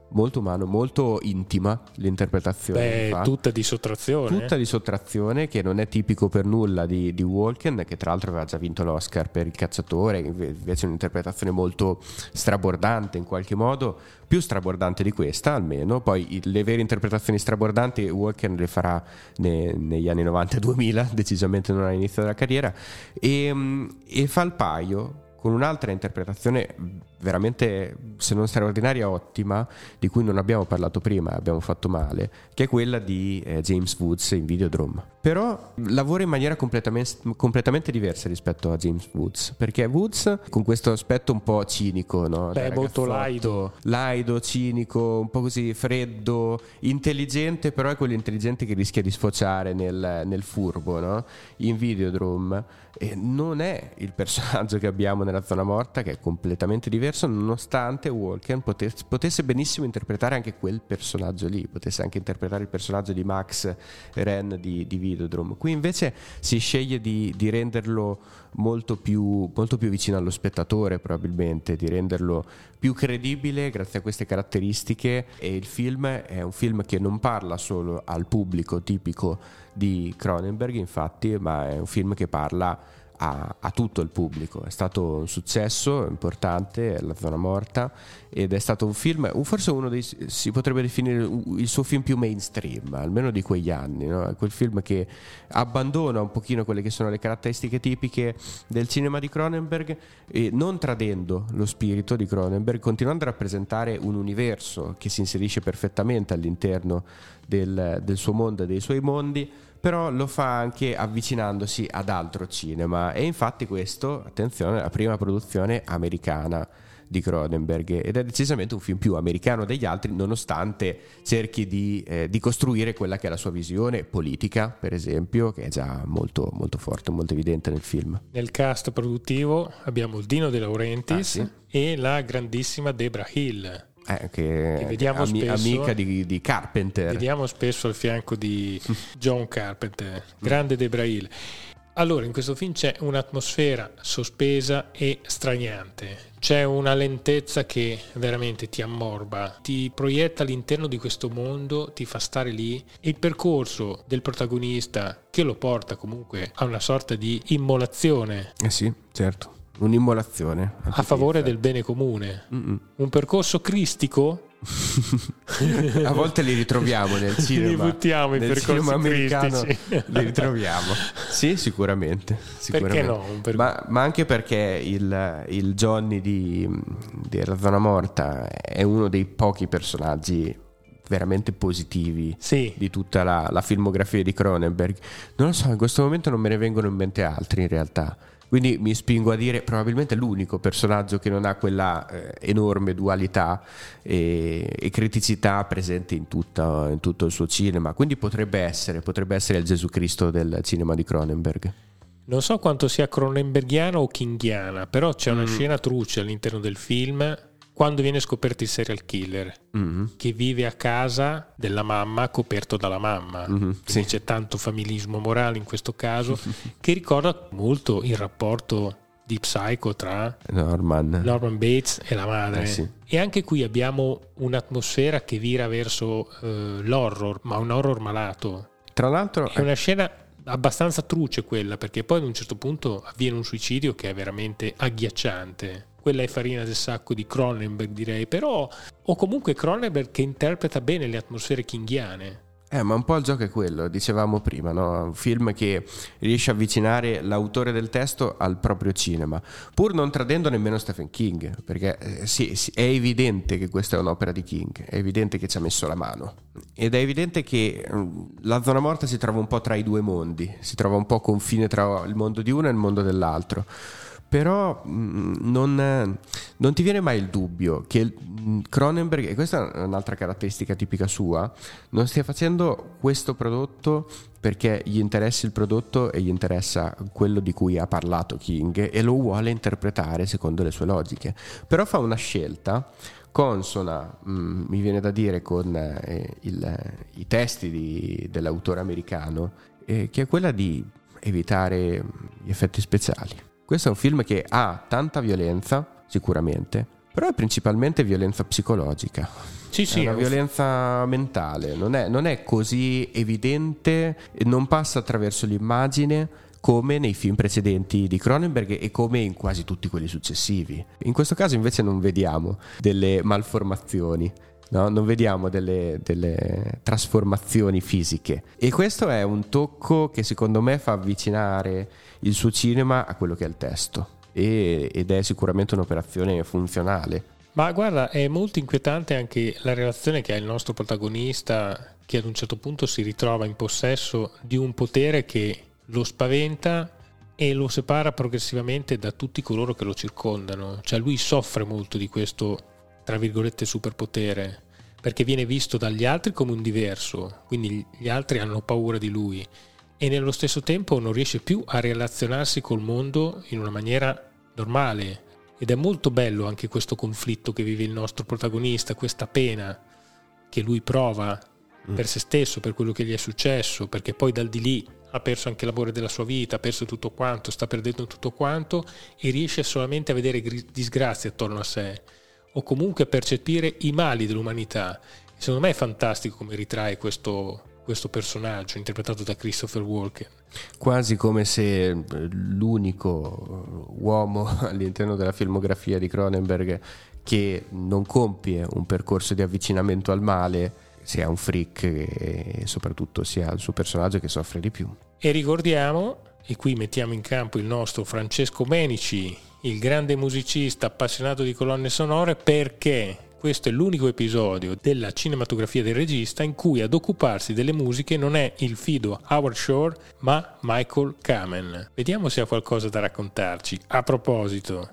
molto umano, molto intima l'interpretazione. Beh, tutta di sottrazione. Tutta di sottrazione, che non è tipico per nulla di, di Walken, che tra l'altro aveva già vinto l'Oscar per il cacciatore, invece è un'interpretazione molto strabordante in qualche modo, più strabordante di questa almeno, poi le vere interpretazioni strabordanti Walken le farà ne, negli anni 90-2000, decisamente non all'inizio della carriera, e, e fa il paio con un'altra interpretazione veramente, se non straordinaria, ottima, di cui non abbiamo parlato prima, abbiamo fatto male, che è quella di eh, James Woods in Videodrome. Però lavora in maniera completamente, completamente, diversa rispetto a James Woods, perché Woods con questo aspetto un po' cinico, no? Beh, molto laido. Laido, cinico, un po' così freddo, intelligente, però è quello intelligente che rischia di sfociare nel, nel furbo, no? In Videodrome e non è il personaggio che abbiamo nella zona morta, che è completamente diverso, nonostante Walken potesse, potesse, benissimo interpretare anche quel personaggio lì, potesse anche interpretare il personaggio di Max Ren di, di Videodrome. Qui invece si sceglie di, di renderlo molto più, molto più vicino allo spettatore, probabilmente, di renderlo più credibile grazie a queste caratteristiche. E il film è un film che non parla solo al pubblico tipico di Cronenberg, infatti, ma è un film che parla a, a, tutto il pubblico. È stato un successo importante, La zona morta, ed è stato un film, forse uno dei, si potrebbe definire il suo film più mainstream, almeno di quegli anni, no? Quel film che abbandona un pochino quelle che sono le caratteristiche tipiche del cinema di Cronenberg, e non tradendo lo spirito di Cronenberg, continuando a rappresentare un universo che si inserisce perfettamente all'interno del, del suo mondo e dei suoi mondi, però lo fa anche avvicinandosi ad altro cinema e infatti questo, attenzione, è la prima produzione americana di Cronenberg ed è decisamente un film più americano degli altri nonostante cerchi di, eh, di, costruire quella che è la sua visione politica per esempio che è già molto, molto forte, molto evidente nel film. Nel cast produttivo abbiamo il Dino De Laurentiis ah, sì? e la grandissima Debra Hill. Eh, che, che am- spesso, amica di, di, Carpenter. Vediamo spesso al fianco di John Carpenter, grande Debra Hill. Allora, in questo film c'è un'atmosfera sospesa e straniante. C'è una lentezza che veramente ti ammorba, ti proietta all'interno di questo mondo, ti fa stare lì. Il percorso del protagonista che lo porta comunque a una sorta di immolazione. Eh sì, certo. Un'immolazione. A favore del bene comune. Mm-mm. Un percorso cristico a volte li ritroviamo nel cinema. Li buttiamo in nel cinema americano. Li ritroviamo. Sì, sicuramente. sicuramente. Perché no? Per... Ma, ma, anche perché il, il Johnny di, di La Zona Morta è uno dei pochi personaggi veramente positivi sì. di tutta la, la filmografia di Cronenberg. Non lo so, in questo momento non me ne vengono in mente altri in realtà. Quindi mi spingo a dire probabilmente l'unico personaggio che non ha quella eh, enorme dualità e, e criticità presente in, tutta, in, tutto il suo cinema. Quindi potrebbe essere, potrebbe essere il Gesù Cristo del cinema di Cronenberg. Non so quanto sia cronenbergiana o kinghiana, però c'è una mm. scena truce all'interno del film quando viene scoperto il serial killer mm-hmm. che vive a casa della mamma coperto dalla mamma mm-hmm. sì. c'è tanto familismo morale in questo caso che ricorda molto il rapporto di Psycho tra Norman, Norman Bates e la madre eh sì. e anche qui abbiamo un'atmosfera che vira verso uh, l'horror ma un horror malato tra l'altro è una scena abbastanza truce quella perché poi ad un certo punto avviene un suicidio che è veramente agghiacciante quella è farina del sacco di Cronenberg direi, però o comunque Cronenberg che interpreta bene le atmosfere kinghiane. Eh, ma un po' il gioco è quello, dicevamo prima, no? un film che riesce a avvicinare l'autore del testo al proprio cinema, pur non tradendo nemmeno Stephen King, perché eh, sì, sì, è evidente che questa è un'opera di King, è evidente che ci ha messo la mano ed è evidente che mm, la zona morta si trova un po' tra i due mondi, si trova un po' confine tra il mondo di uno e il mondo dell'altro però mm, non, non, ti viene mai il dubbio che mm, Cronenberg, e questa è un'altra caratteristica tipica sua, non stia facendo questo prodotto perché gli interessi il prodotto e gli interessa quello di cui ha parlato King e lo vuole interpretare secondo le sue logiche. Però fa una scelta consona, mh, mm, mi viene da dire, con eh, il, i testi di, dell'autore americano, eh, che è quella di evitare gli effetti speciali. Questo è un film che ha tanta violenza, sicuramente, però è principalmente violenza psicologica. Sì, sì, è una violenza mentale, non è, non è così evidente non passa attraverso l'immagine come nei film precedenti di Cronenberg e come in quasi tutti quelli successivi. In questo caso invece non vediamo delle malformazioni. No? non vediamo delle, delle, trasformazioni fisiche e questo è un tocco che secondo me fa avvicinare il suo cinema a quello che è il testo e, ed è sicuramente un'operazione funzionale. Ma guarda, è molto inquietante anche la relazione che ha il nostro protagonista che ad un certo punto si ritrova in possesso di un potere che lo spaventa e lo separa progressivamente da tutti coloro che lo circondano. Cioè lui soffre molto di questo, tra virgolette, superpotere, perché viene visto dagli altri come un diverso, quindi gli altri hanno paura di lui e nello stesso tempo non riesce più a relazionarsi col mondo in una maniera normale. Ed è molto bello anche questo conflitto che vive il nostro protagonista, questa pena che lui prova mm. per se stesso, per quello che gli è successo, perché poi dal di lì ha perso anche l'amore della sua vita, ha perso tutto quanto, sta perdendo tutto quanto e riesce solamente a vedere disgrazie attorno a sé o comunque percepire i mali dell'umanità. Secondo me è fantastico come ritrae questo, questo personaggio interpretato da Christopher Walken. Quasi come se eh, l'unico uomo all'interno della filmografia di Cronenberg che non compie un percorso di avvicinamento al male sia un freak e soprattutto sia il suo personaggio che soffre di più. E ricordiamo, e qui mettiamo in campo il nostro Francesco Menici, il grande musicista appassionato di colonne sonore, perché questo è l'unico episodio della cinematografia del regista in cui ad occuparsi delle musiche non è il fido Howard Shore, ma Michael Kamen. Vediamo se ha qualcosa da raccontarci. A proposito.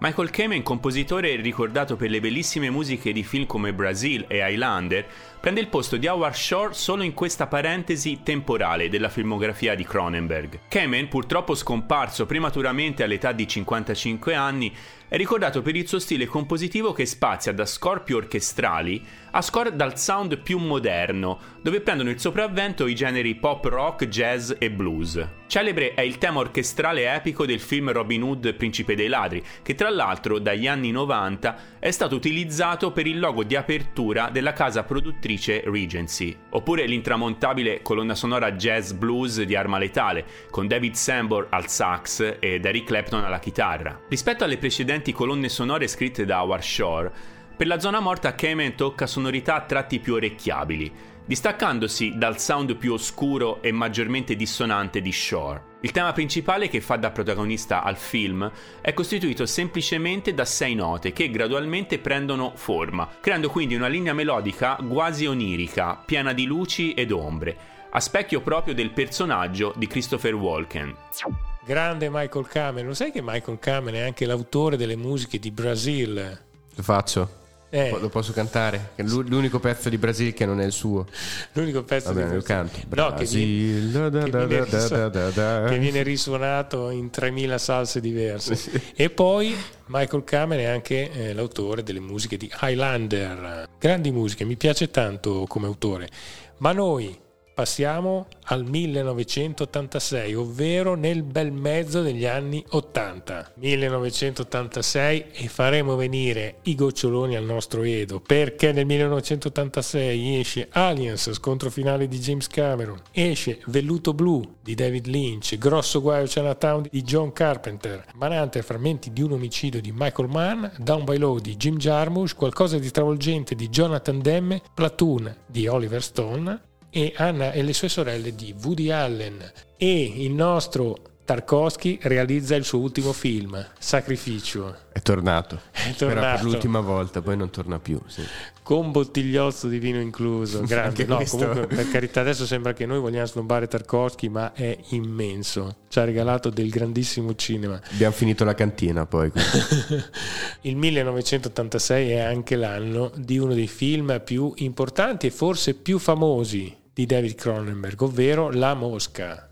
Michael Kamen, compositore ricordato per le bellissime musiche di film come Brazil e Highlander, prende il posto di Howard Shore solo in questa parentesi temporale della filmografia di Cronenberg. Kamen, purtroppo scomparso prematuramente all'età di 55 anni, è ricordato per il suo stile compositivo che spazia da score più orchestrali a score dal sound più moderno, dove prendono il sopravvento i generi pop rock, jazz e blues. Celebre è il tema orchestrale epico del film Robin Hood Principe dei Ladri, che tra l'altro dagli anni 90 è stato utilizzato per il logo di apertura della casa produttrice Regency. Oppure l'intramontabile colonna sonora jazz blues di Arma Letale, con David Sambor al sax ed Eric Clapton alla chitarra. Rispetto alle precedenti colonne sonore scritte da Howard Shore, per la zona morta Kamen tocca sonorità a tratti più orecchiabili, distaccandosi dal sound più oscuro e maggiormente dissonante di Shore. Il tema principale che fa da protagonista al film è costituito semplicemente da sei note che gradualmente prendono forma, creando quindi una linea melodica quasi onirica, piena di luci ed ombre, a specchio proprio del personaggio di Christopher Walken. Grande Michael Kamen, lo sai che Michael Kamen è anche l'autore delle musiche di Brazil? Lo faccio. Eh. Lo posso cantare? È l'u- l'unico pezzo di Brasil che non è il suo. L'unico pezzo Va bene, di lo canto. No, che viene, Brasil, da, da, che viene da, che viene risuonato in 3000 salse diverse. E poi Michael Kamen è anche eh, l'autore delle musiche di Highlander. Grandi musiche, mi piace tanto come autore. Ma noi passiamo al 1986, ovvero nel bel mezzo degli anni 80. 1986 e faremo venire i goccioloni al nostro Edo, perché nel 1986 esce Aliens, scontro finale di James Cameron, esce Velluto Blu di David Lynch, Grosso Guaio Chinatown di John Carpenter, Manante frammenti di un omicidio di Michael Mann, Down by Law di Jim Jarmusch, Qualcosa di travolgente di Jonathan Demme, Platoon di Oliver Stone, e Anna e le sue sorelle di Woody Allen e il nostro Tarkovsky realizza il suo ultimo film, Sacrificio, È tornato. È Però tornato. per l'ultima volta, poi non torna più. sì. con bottigliozzo di vino incluso. Grande. No, questo. comunque, per carità, adesso sembra che noi vogliamo snobbare Tarkovsky, ma è immenso. Ci ha regalato del grandissimo cinema. Abbiamo finito la cantina poi. Il 1986 è anche l'anno di uno dei film più importanti e forse più famosi di David Cronenberg, ovvero La Mosca.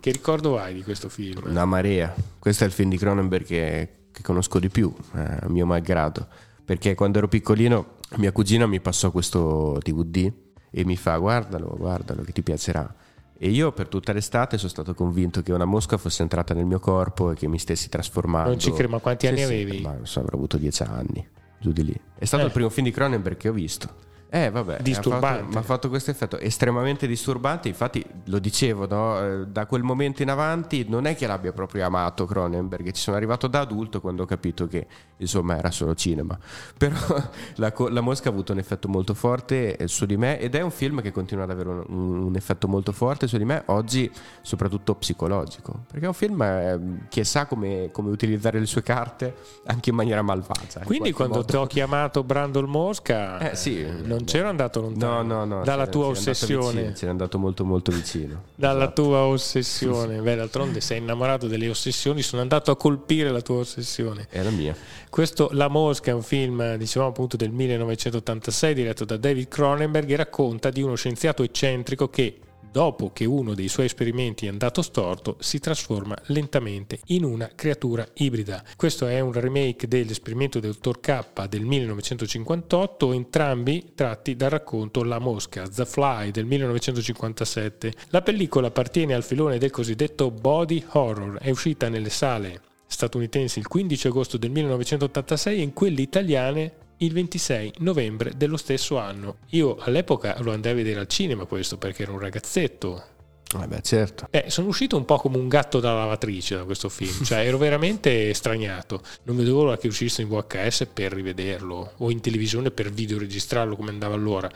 Che ricordo hai di questo film? Una marea. Questo è il film di Cronenberg che, che conosco di più, eh, a mio malgrado. Perché quando ero piccolino mia cugina mi passò questo DVD e mi fa guardalo, guardalo che ti piacerà. E io per tutta l'estate sono stato convinto che una mosca fosse entrata nel mio corpo e che mi stessi trasformando. Non ci credo, ma quanti Sì, anni sì, avevi? ma non so, avrò avuto dieci anni, giù di lì. È stato Eh. il primo film di Cronenberg che ho visto. Eh, vabbè, Disturbante. Mi ha fatto questo effetto estremamente disturbante. Infatti, lo dicevo, no? Eh, da quel momento in avanti non è che l'abbia proprio amato Cronenberg. Ci sono arrivato da adulto quando ho capito che insomma era solo cinema. Però la, la mosca ha avuto un effetto molto forte eh, su di me ed è un film che continua ad avere un, un effetto molto forte su di me oggi, soprattutto psicologico. Perché è un film eh, che sa come, come utilizzare le sue carte anche in maniera malvagia. in Quindi quando modo. ti ho chiamato Brandon Mosca, Eh, sì, non no. c'ero andato lontano No, no, no. dalla tua ossessione. C'era andato molto, molto vicino. Dalla Esatto. tua ossessione, beh, d'altronde sei innamorato delle ossessioni, sono andato a colpire la tua ossessione. È la mia. Questo La Mosca è un film, dicevamo appunto del 1986, diretto da David Cronenberg e racconta di uno scienziato eccentrico che, dopo che uno dei suoi esperimenti è andato storto, si trasforma lentamente in una creatura ibrida. Questo è un remake dell'esperimento del dottor K del 1958, entrambi tratti dal racconto La Mosca, The Fly del 1957. La pellicola appartiene al filone del cosiddetto body horror, è uscita nelle sale statunitensi il 15 agosto del 1986 e in quelle italiane il 26 novembre dello stesso anno. Io all'epoca lo andai a vedere al cinema questo perché ero un ragazzetto. Vabbè, certo. Eh, sono uscito un po' come un gatto dalla lavatrice da questo film, cioè ero veramente straniato. Non vedevo l'ora che uscisse in VHS per rivederlo o in televisione per videoregistrarlo come andava allora,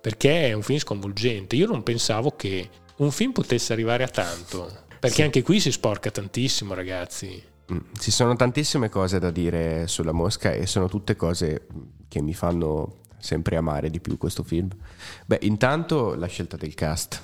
perché è un film sconvolgente. Io non pensavo che un film potesse arrivare a tanto, perché anche qui si sporca tantissimo, ragazzi. Ci sono tantissime cose da dire sulla mosca e sono tutte cose che mi fanno sempre amare di più questo film. Beh, intanto la scelta del cast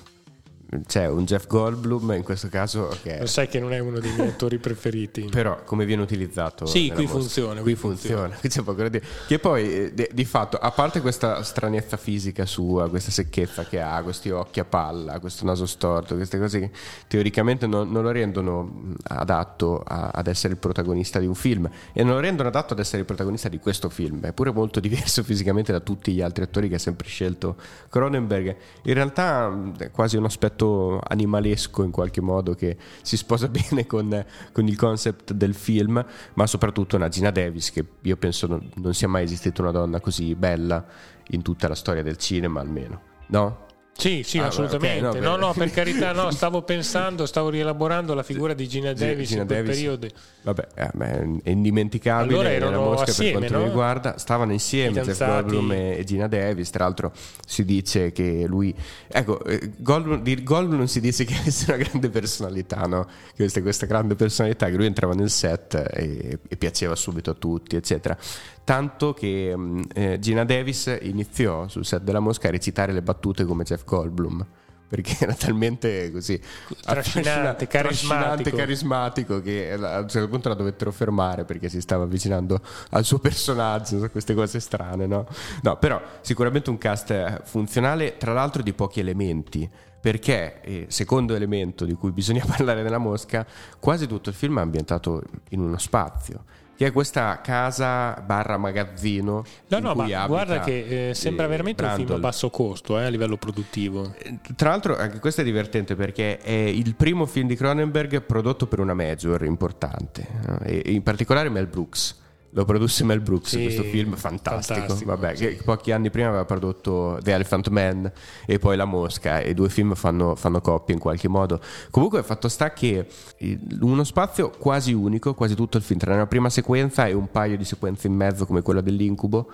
c'è un Jeff Goldblum in questo caso che lo sai che non è uno dei miei attori preferiti. Però come viene utilizzato sì qui funziona qui funziona, funziona. che poi eh, di, di, fatto a parte questa stranezza fisica sua questa secchezza che ha questi occhi a palla questo naso storto queste cose che teoricamente non, non lo rendono adatto a, ad essere il protagonista di un film e non lo rendono adatto ad essere il protagonista di questo film. È pure molto diverso fisicamente da tutti gli altri attori che ha sempre scelto Cronenberg. In realtà è quasi un aspetto aspetto animalesco in qualche modo che si sposa bene con, con, il concept del film, ma soprattutto una Gina Davis che io penso non, non sia mai esistita una donna così bella in tutta la storia del cinema almeno, no? Sì, sì, ah, assolutamente. Okay, no, no, no, per carità, no, stavo pensando, stavo rielaborando la figura di Gina Davis Gina in quel Davis, periodo. Vabbè, eh, è indimenticabile. Allora erano mosca assieme, per quanto no? mi riguarda. Stavano insieme Jeff Goldblum e Gina Davis. Tra l'altro si dice che lui... Ecco, eh, Goldblum, di Goldblum si dice che avesse una grande personalità, no? Che avesse questa grande personalità, che lui entrava nel set e, e piaceva subito a tutti, eccetera tanto che mm, eh, Gina Davis iniziò sul set della Mosca a recitare le battute come Jeff Goldblum perché era talmente così trascinante, carismatico. carismatico che a un certo punto la dovettero fermare perché si stava avvicinando al suo personaggio, queste cose strane, no? No, però sicuramente un cast funzionale, tra l'altro di pochi elementi, perché, eh, secondo elemento di cui bisogna parlare nella Mosca, quasi tutto il film è ambientato in uno spazio che è questa casa barra magazzino. No, no, ma guarda che eh, sembra veramente Brandol. un film a basso costo eh, a livello produttivo. Eh, tra l'altro, anche questo è divertente perché è il primo film di Cronenberg prodotto per una major importante, no? e in particolare Mel Brooks lo produsse Mel Brooks, sì, questo film fantastico. fantastico Vabbè, sì. che pochi anni prima aveva prodotto The Elephant Man e poi La Mosca, e i due film fanno, fanno coppia in qualche modo. Comunque, fatto sta che uno spazio quasi unico, quasi tutto il film, tra una prima sequenza e un paio di sequenze in mezzo, come quella dell'incubo,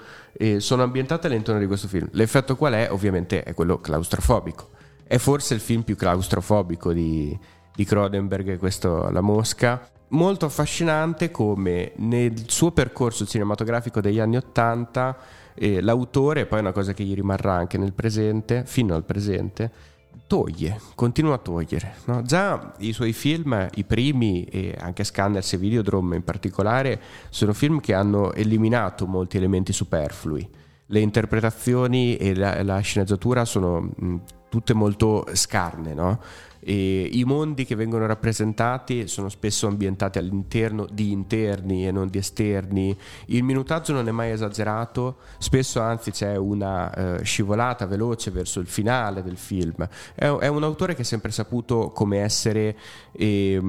sono ambientate all'interno di questo film. L'effetto qual è? Ovviamente è quello claustrofobico. È forse il film più claustrofobico di, di Cronenberg, questo La Mosca molto affascinante come nel suo percorso cinematografico degli anni Ottanta eh, l'autore, poi è una cosa che gli rimarrà anche nel presente, fino al presente, toglie, continua a togliere. No? Già i suoi film, i primi e anche Scanners e Videodrome in particolare, sono film che hanno eliminato molti elementi superflui. Le interpretazioni e la, la sceneggiatura sono mh, tutte molto scarne, no? E I mondi che vengono rappresentati sono spesso ambientati all'interno di interni e non di esterni. Il minutaggio non è mai esagerato, spesso anzi c'è una uh, scivolata veloce verso il finale del film. È, è, un autore che ha sempre saputo come essere eh,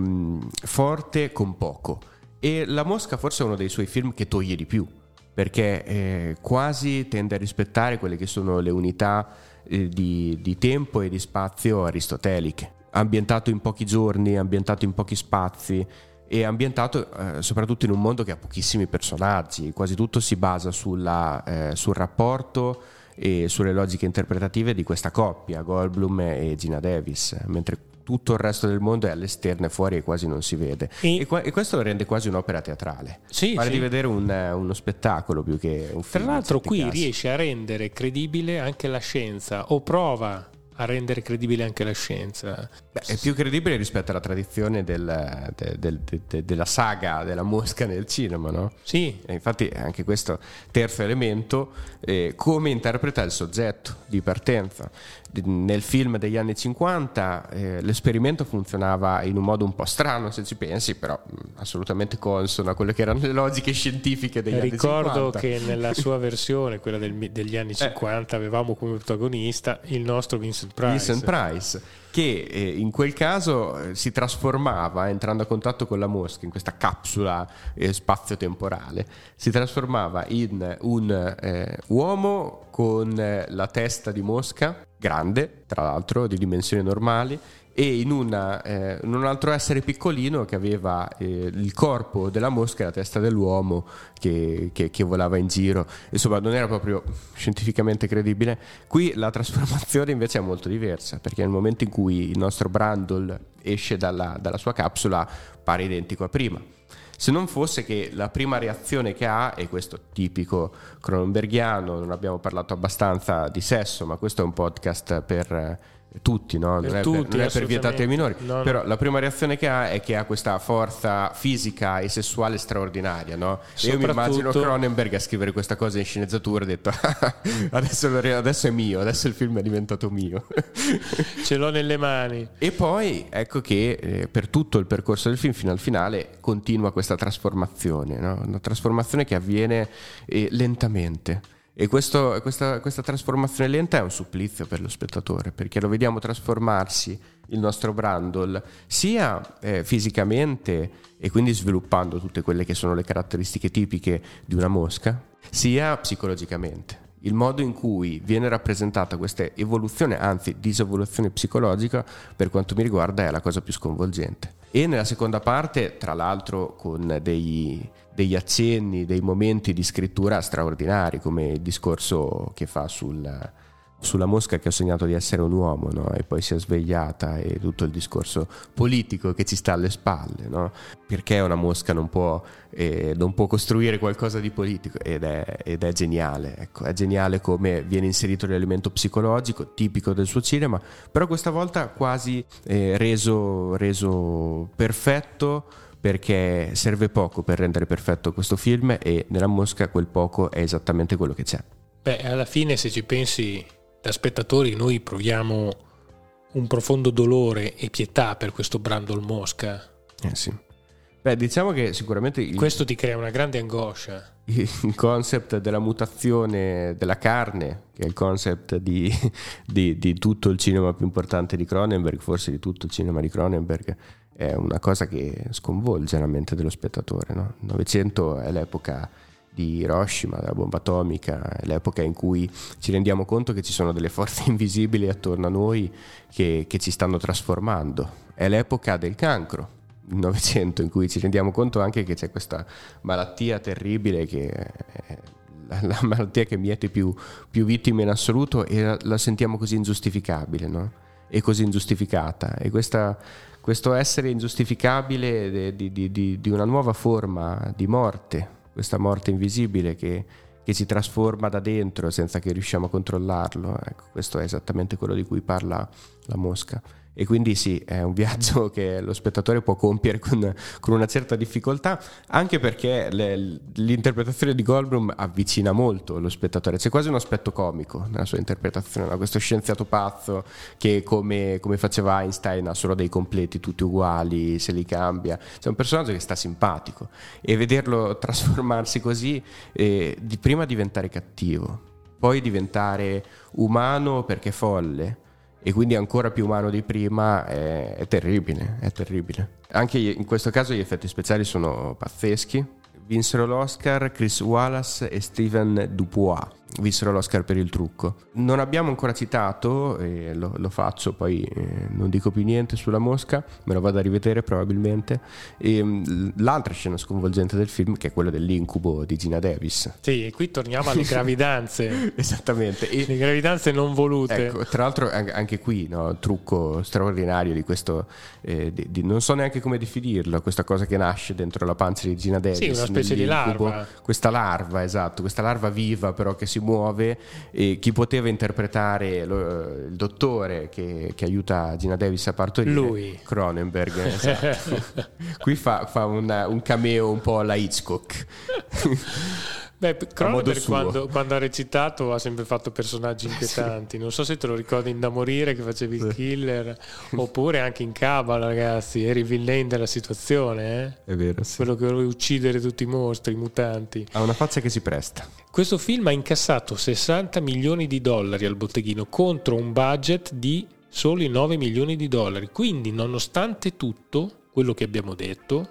forte con poco. E La Mosca forse è uno dei suoi film che toglie di più, perché eh, quasi tende a rispettare quelle che sono le unità eh, di, di tempo e di spazio aristoteliche ambientato in pochi giorni, ambientato in pochi spazi e ambientato eh, soprattutto in un mondo che ha pochissimi personaggi, quasi tutto si basa sulla, eh, sul rapporto e sulle logiche interpretative di questa coppia, Goldblum e Gina Davis, mentre tutto il resto del mondo è all'esterno e fuori e quasi non si vede. E, e, qua, e questo lo rende quasi un'opera teatrale. Sì, Pare sì. di vedere un, uno spettacolo più che un film. Tra l'altro qui casi. riesce a rendere credibile anche la scienza o prova a rendere credibile anche la scienza. Beh, è più credibile rispetto alla tradizione del, de, de, de, della saga della mosca nel cinema, no? Sì. E infatti anche questo terzo elemento, eh, come interpreta il soggetto di partenza nel film degli anni 50 eh, l'esperimento funzionava in un modo un po' strano se ci pensi, però mh, assolutamente consono a quelle che erano le logiche scientifiche degli Ricordo anni 50. Ricordo che nella sua versione, quella del, degli anni 50, eh. avevamo come protagonista il nostro Vincent Price. Vincent Price che eh, in quel caso eh, si trasformava, entrando a contatto con la mosca in questa capsula eh, spazio-temporale, si trasformava in un eh, uomo con eh, la testa di mosca, grande tra l'altro, di dimensioni normali, e in, una, eh, in, un altro essere piccolino che aveva eh, il corpo della mosca e la testa dell'uomo che, che, che, volava in giro. Insomma, non era proprio scientificamente credibile. Qui la trasformazione invece è molto diversa, perché nel momento in cui il nostro Brandol esce dalla, dalla sua capsula pare identico a prima se non fosse che la prima reazione che ha, e questo tipico cronenbergiano, non abbiamo parlato abbastanza di sesso, ma questo è un podcast per tutti, no? non, Per è, tutti, per, non è per vietati ai minori, No, no. però la prima reazione che ha è che ha questa forza fisica e sessuale straordinaria. No? E Io mi immagino Cronenberg a scrivere questa cosa in sceneggiatura, ha detto adesso, adesso è mio, adesso il film è diventato mio. Ce l'ho nelle mani. E poi ecco che eh, per tutto il percorso del film fino al finale continua questa trasformazione, no? una trasformazione che avviene eh, lentamente. E questo- questa, questa trasformazione lenta è un supplizio per lo spettatore, perché lo vediamo trasformarsi il nostro Brandol sia eh, fisicamente e quindi sviluppando tutte quelle che sono le caratteristiche tipiche di una mosca, sia psicologicamente il modo in cui viene rappresentata questa evoluzione, anzi disevoluzione psicologica, per quanto mi riguarda è la cosa più sconvolgente. E nella seconda parte, tra l'altro, con dei- degli accenni, dei momenti di scrittura straordinari, come il discorso che fa sul- sulla mosca che ho sognato di essere un uomo, no? e poi si è svegliata, e tutto il discorso politico che ci sta alle spalle, no? perché una mosca non può, eh, non può costruire qualcosa di politico, ed è, ed è geniale, ecco. è geniale come viene inserito l'elemento psicologico tipico del suo cinema, però questa volta quasi eh, reso, reso perfetto perché serve poco per rendere perfetto questo film e nella mosca quel poco è esattamente quello che c'è. Beh, alla fine, se ci pensi, da spettatori, noi proviamo un profondo dolore e pietà per questo Brandol Mosca. Eh sì. Beh, diciamo che sicuramente il, Questo ti crea una grande angoscia. il concept della mutazione della carne, che è il concept di, di- di tutto il cinema più importante di Cronenberg, forse di tutto il cinema di Cronenberg, è una cosa che sconvolge la mente dello spettatore. Il Novecento è l'epoca di Hiroshima, della bomba atomica, è l'epoca in cui ci rendiamo conto che ci sono delle forze invisibili attorno a noi che, che ci stanno trasformando. È l'epoca del cancro, il Novecento, in cui ci rendiamo conto anche che c'è questa malattia terribile che è la, la malattia che miete più, più vittime in assoluto e la, la sentiamo così ingiustificabile, no? E così ingiustificata. E questa- questo essere ingiustificabile di, di- di- di una nuova forma di morte, questa morte invisibile che, che ci trasforma da dentro senza che riusciamo a controllarlo. Ecco, questo è esattamente quello di cui parla la mosca. E quindi sì, è un viaggio che lo spettatore può compiere con, con una certa difficoltà, anche perché le- l'interpretazione di Goldblum avvicina molto lo spettatore. C'è quasi un aspetto comico nella sua interpretazione, no? questo scienziato pazzo che come, come faceva Einstein ha solo dei completi tutti uguali, se li cambia. C'è un personaggio che sta simpatico e vederlo trasformarsi così, eh, di prima diventare cattivo, poi diventare umano perché folle e quindi ancora più umano di prima è, è terribile, è terribile. Anche in questo caso gli effetti speciali sono pazzeschi. Vinsero l'Oscar Chris Wallace e Steven Dupois. Vinsero l'Oscar per il trucco. Non abbiamo ancora citato, e lo, lo faccio, poi eh, non dico più niente sulla mosca, me lo vado a rivedere probabilmente. E, mh, l'altra scena sconvolgente del film, che è quella dell'incubo di Gina Davis. Sì, e qui torniamo alle gravidanze. Esattamente. E- Le gravidanze non volute. Ecco, tra l'altro an- anche qui, no, trucco straordinario di questo, eh, di- di- non so neanche come definirlo, questa cosa che nasce dentro la pancia di Gina Davis. Sì, una specie di larva. Questa larva, esatto, questa larva viva però che si muove e chi poteva interpretare lo- il dottore che, che aiuta Gina Davis a partorire? Lui. Cronenberg, esatto. qui fa, fa una- un cameo un po' alla Hitchcock. Beh, Cronenberg quando, quando ha recitato ha sempre fatto personaggi inquietanti. Non so se te lo ricordi in Da morire che facevi il killer, oppure anche in Cabal, ragazzi. Eri il villain della situazione, eh? È vero, sì. quello che voleva uccidere tutti i mostri, i mutanti. Ha una faccia che si presta. Questo film ha incassato 60 milioni di dollari al botteghino contro un budget di soli 9 milioni di dollari. Quindi, nonostante tutto quello che abbiamo detto,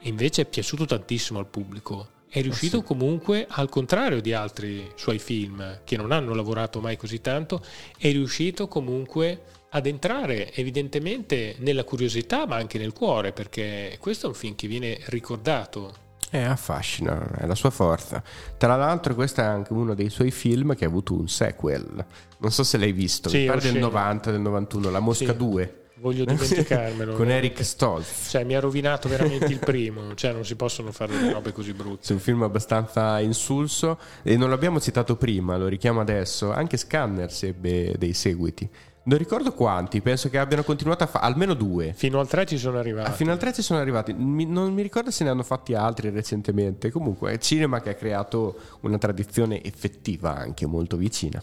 invece è piaciuto tantissimo al pubblico. È riuscito comunque, al contrario di altri suoi film che non hanno lavorato mai così tanto, è riuscito comunque ad entrare evidentemente nella curiosità ma anche nel cuore perché questo è un film che viene ricordato Eh, affascina, è la sua forza. Tra l'altro, questo è anche uno dei suoi film che ha avuto un sequel. Non so se l'hai visto, Sì, mi pare del osceno. 90, del 91, La Mosca Sì. 2. Voglio dimenticarmelo. Con Eric Stoltz. Cioè, mi ha rovinato veramente il primo. Cioè, non si possono fare delle robe così brutte. È un film abbastanza insulso e non l'abbiamo citato prima, lo richiamo adesso. Anche Scanners ebbe dei seguiti. Non ricordo quanti, penso che abbiano continuato a fare almeno due. Fino al 3 ci sono arrivati. Ah, fino al 3 ci sono arrivati. Mi- non mi ricordo se ne hanno fatti altri recentemente. Comunque, è cinema che ha creato una tradizione effettiva anche molto vicina.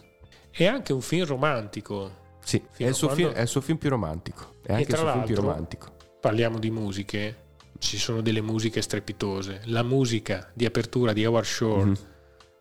E anche un film romantico. Sì, è il, quando- film, è il suo film più romantico. È anche il suo film più romantico. Parliamo di musiche. Ci sono delle musiche strepitose. La musica di apertura di Howard Shore Mhm.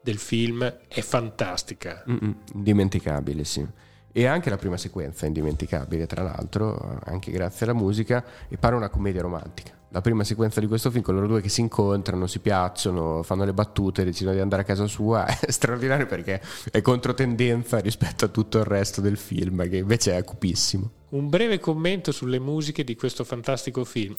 del film è fantastica. Mm-mm, indimenticabile, sì. E anche la prima sequenza è indimenticabile, tra l'altro, anche grazie alla musica, e pare una commedia romantica. La prima sequenza di questo film, con loro due che si incontrano, si piacciono, fanno le battute, decidono di andare a casa sua, è straordinario perché è controtendenza rispetto a tutto il resto del film, che invece è cupissimo. Un breve commento sulle musiche di questo fantastico film.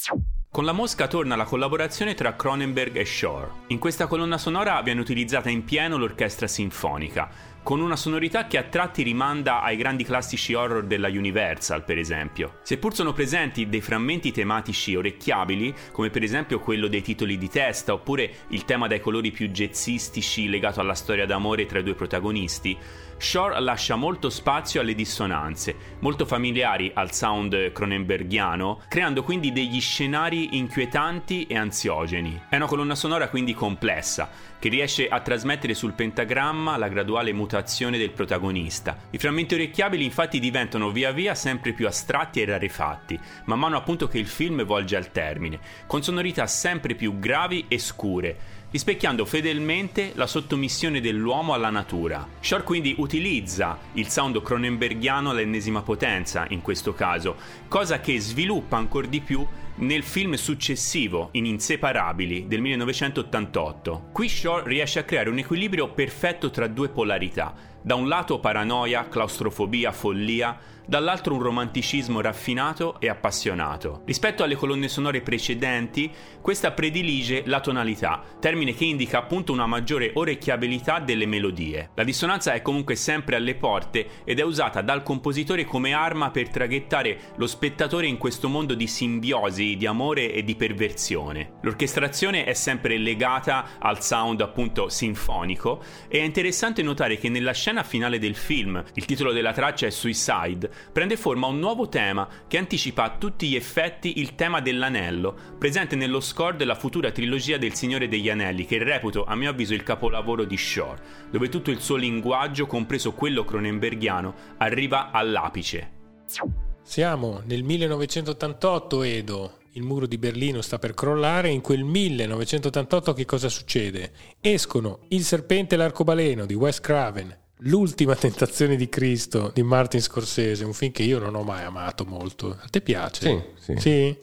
Con La Mosca torna la collaborazione tra Cronenberg e Shore. In questa colonna sonora viene utilizzata in pieno l'orchestra sinfonica, con una sonorità che a tratti rimanda ai grandi classici horror della Universal, per esempio. Seppur sono presenti dei frammenti tematici orecchiabili, come per esempio quello dei titoli di testa, oppure il tema dai colori più jazzistici legato alla storia d'amore tra i due protagonisti, Shore lascia molto spazio alle dissonanze, molto familiari al sound cronenbergiano, creando quindi degli scenari inquietanti e ansiogeni. È una colonna sonora quindi complessa, che riesce a trasmettere sul pentagramma la graduale mutazione del protagonista. I frammenti orecchiabili infatti diventano via via sempre più astratti e rarefatti, man mano appunto che il film volge al termine, con sonorità sempre più gravi e scure, rispecchiando fedelmente la sottomissione dell'uomo alla natura. Shore quindi utilizza il sound cronenbergiano all'ennesima potenza in questo caso, cosa che sviluppa ancora di più nel film successivo, in Inseparabili, del 1988. Qui Shore riesce a creare un equilibrio perfetto tra due polarità. Da un lato paranoia, claustrofobia, follia, dall'altro un romanticismo raffinato e appassionato. Rispetto alle colonne sonore precedenti, questa predilige la tonalità, termine che indica appunto una maggiore orecchiabilità delle melodie. La dissonanza è comunque sempre alle porte ed è usata dal compositore come arma per traghettare lo spettatore in questo mondo di simbiosi, di amore e di perversione. L'orchestrazione è sempre legata al sound appunto sinfonico e è interessante notare che nella scena finale del film, il titolo della traccia è Suicide, prende forma un nuovo tema che anticipa a tutti gli effetti il tema dell'anello, presente nello score della futura trilogia del Signore degli Anelli, che reputo a mio avviso il capolavoro di Shore, dove tutto il suo linguaggio, compreso quello cronenbergiano, arriva all'apice. Siamo nel 1988, Edo. Il muro di Berlino sta per crollare. In quel 1988 che cosa succede? Escono Il serpente e l'arcobaleno di Wes Craven, L'ultima tentazione di Cristo di Martin Scorsese, un film che io non ho mai amato molto. A te piace? Sì, sì. Sì?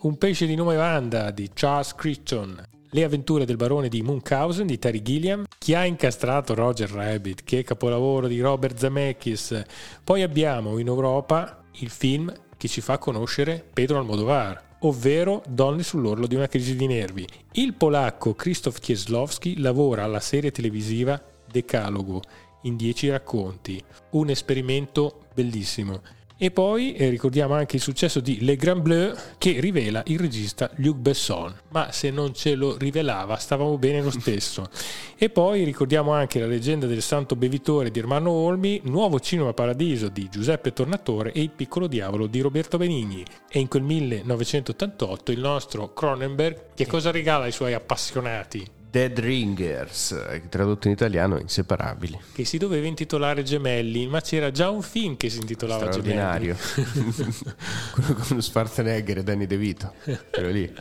Un pesce di nome Wanda di Charles Crichton. Le avventure del barone di Munchausen di Terry Gilliam. Chi ha incastrato Roger Rabbit, che è capolavoro di Robert Zemeckis. Poi abbiamo in Europa il film che ci fa conoscere Pedro Almodovar ovvero Donne sull'orlo di una crisi di nervi. Il polacco Krzysztof Kieslowski lavora alla serie televisiva Decalogo in dieci racconti, un esperimento bellissimo. E poi eh, ricordiamo anche il successo di Le Grand Bleu che rivela il regista Luc Besson, ma se non ce lo rivelava stavamo bene lo stesso. e poi ricordiamo anche la leggenda del santo bevitore di Ermanno Olmi, Nuovo Cinema Paradiso di Giuseppe Tornatore e Il piccolo diavolo di Roberto Benigni. E in quel 1988 il nostro Cronenberg che cosa regala ai suoi appassionati? Dead Ringers, tradotto in italiano Inseparabili. Che si doveva intitolare Gemelli, ma c'era già un film che si intitolava. Gemelli. Quello con Schwarzenegger e Danny DeVito. Quello lì.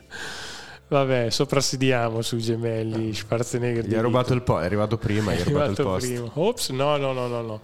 Vabbè, soprassidiamo sui gemelli Schwarzenegger. Gli ha rubato il po', è arrivato prima, gli ha rubato il posto. Ops, no, no, no, no, no.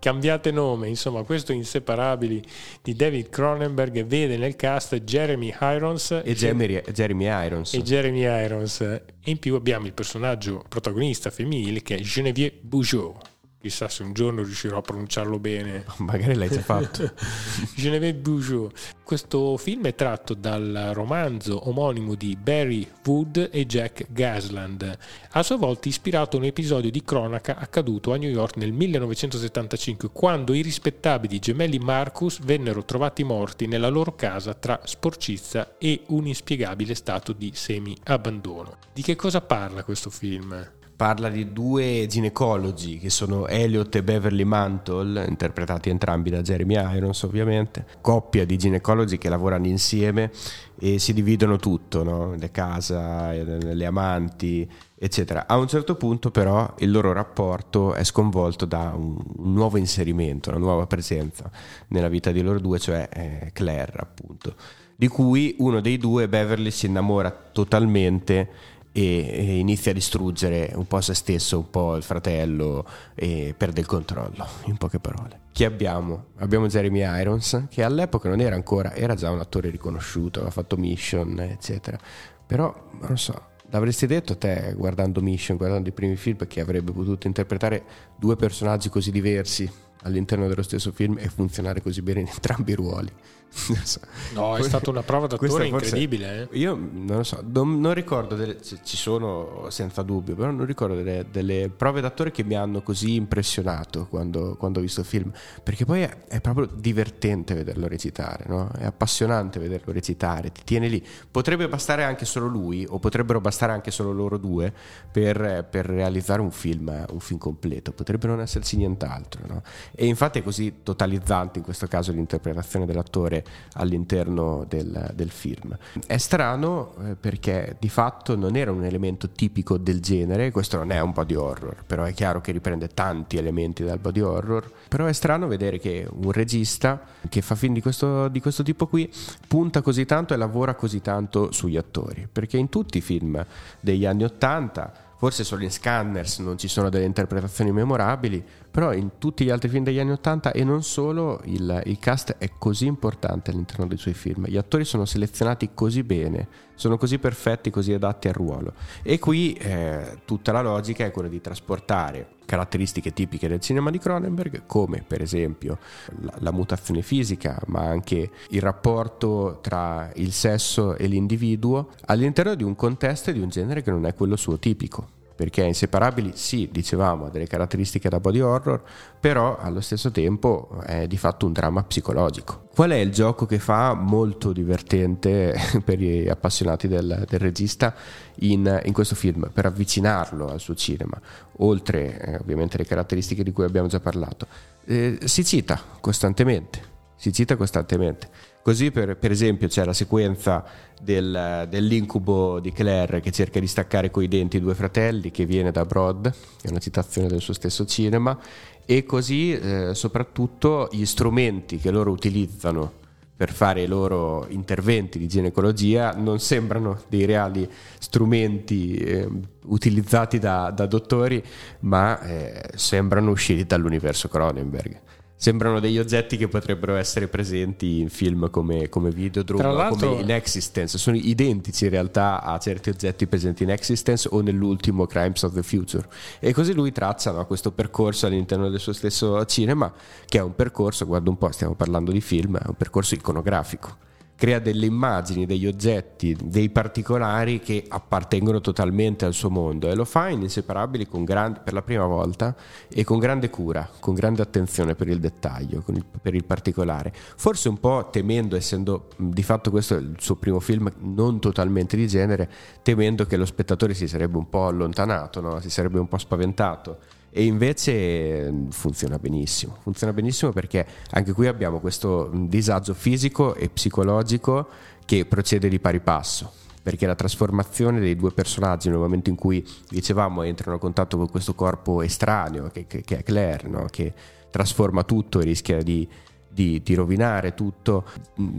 Cambiate nome, insomma, questo Inseparabili di David Cronenberg vede nel cast Jeremy Irons E Jeremy, Jeremy Irons. e Jeremy Irons. E in più abbiamo il personaggio protagonista femminile che è Genevieve Bujour. Chissà se un giorno riuscirò a pronunciarlo bene. Magari l'hai già fatto. Genevieve Bujour. Questo film è tratto dal romanzo omonimo di Barry Wood e Jack Gasland, a sua volta ispirato a un episodio di cronaca accaduto a New York nel 1975, quando i rispettabili gemelli Marcus vennero trovati morti nella loro casa tra sporcizia e un inspiegabile stato di semi-abbandono. Di che cosa parla questo film? Parla di due ginecologi che sono Elliot e Beverly Mantle, interpretati entrambi da Jeremy Irons ovviamente, coppia di ginecologi che lavorano insieme e si dividono tutto, no? le case, le amanti, eccetera. A un certo punto però il loro rapporto è sconvolto da un, un nuovo inserimento, una nuova presenza nella vita di loro due, cioè eh, Claire appunto, di cui uno dei due, Beverly, si innamora totalmente e, e, inizia a distruggere un po' se stesso, un po' il fratello e perde il controllo, in poche parole. Chi abbiamo? Abbiamo Jeremy Irons, che all'epoca non era ancora, era già un attore riconosciuto, aveva fatto Mission, eccetera. Però, non so, l'avresti detto te guardando Mission, guardando i primi film, che avrebbe potuto interpretare due personaggi così diversi all'interno dello stesso film e funzionare così bene in entrambi i ruoli? No, è stata una prova d'attore incredibile. Eh? Io non lo so, non, non ricordo, delle, ci sono senza dubbio, però non ricordo delle, delle, prove d'attore che mi hanno così impressionato quando, quando ho visto il film, perché poi è, è proprio divertente vederlo recitare, no? è appassionante vederlo recitare, ti tiene lì. Potrebbe bastare anche solo lui, o potrebbero bastare anche solo loro due per, per realizzare un film, un film completo, potrebbe non esserci nient'altro. No? E infatti è così totalizzante in questo caso l'interpretazione dell'attore vedere all'interno del, del film. È strano eh, perché di fatto non era un elemento tipico del genere, questo non è un body horror, però è chiaro che riprende tanti elementi dal body horror, però è strano vedere che un regista che fa film di questo, di questo tipo qui punta così tanto e lavora così tanto sugli attori, perché in tutti i film degli anni Ottanta forse solo in Scanners non ci sono delle interpretazioni memorabili, però in tutti gli altri film degli anni Ottanta e non solo il, il, cast è così importante all'interno dei suoi film, gli attori sono selezionati così bene, sono così perfetti, così adatti al ruolo. E qui eh, tutta la logica è quella di trasportare caratteristiche tipiche del cinema di Cronenberg come per esempio la, la mutazione fisica ma anche il rapporto tra il sesso e l'individuo all'interno di un contesto e di un genere che non è quello suo tipico perché Inseparabili sì, dicevamo, ha delle caratteristiche da body horror, però allo stesso tempo è di fatto un dramma psicologico. Qual è il gioco che fa molto divertente per gli appassionati del, del regista in, in, questo film, per avvicinarlo al suo cinema, oltre eh, ovviamente alle caratteristiche di cui abbiamo già parlato? Eh, si cita costantemente, si cita costantemente. Così per, per esempio c'è la sequenza del, dell'incubo di Claire che cerca di staccare coi denti i due fratelli che viene da Broad, è una citazione del suo stesso cinema, e così eh, soprattutto gli strumenti che loro utilizzano per fare i loro interventi di ginecologia non sembrano dei reali strumenti eh, utilizzati da, da, dottori, ma eh, sembrano usciti dall'universo Cronenberg sembrano degli oggetti che potrebbero essere presenti in film come, come Videodrome o come in Existence. Sono identici in realtà a certi oggetti presenti in Existence o nell'ultimo Crimes of the Future. E così lui traccia no, questo percorso all'interno del suo stesso cinema, che è un percorso, guarda un po', stiamo parlando di film, è un percorso iconografico crea delle immagini, degli oggetti, dei particolari che appartengono totalmente al suo mondo e lo fa in inseparabili gran, per la prima volta e con grande cura, con grande attenzione per il dettaglio, il, per il particolare. Forse un po' temendo, essendo di fatto questo il suo primo film non totalmente di genere, temendo che lo spettatore si sarebbe un po' allontanato, no? si sarebbe un po' spaventato e invece mm, funziona benissimo, funziona benissimo perché anche qui abbiamo questo mm, disagio fisico e psicologico che procede di pari passo perché la trasformazione dei due personaggi nel momento in cui dicevamo entrano a contatto con questo corpo estraneo che, che, che è Claire, no? che trasforma tutto e rischia di di, di, rovinare tutto,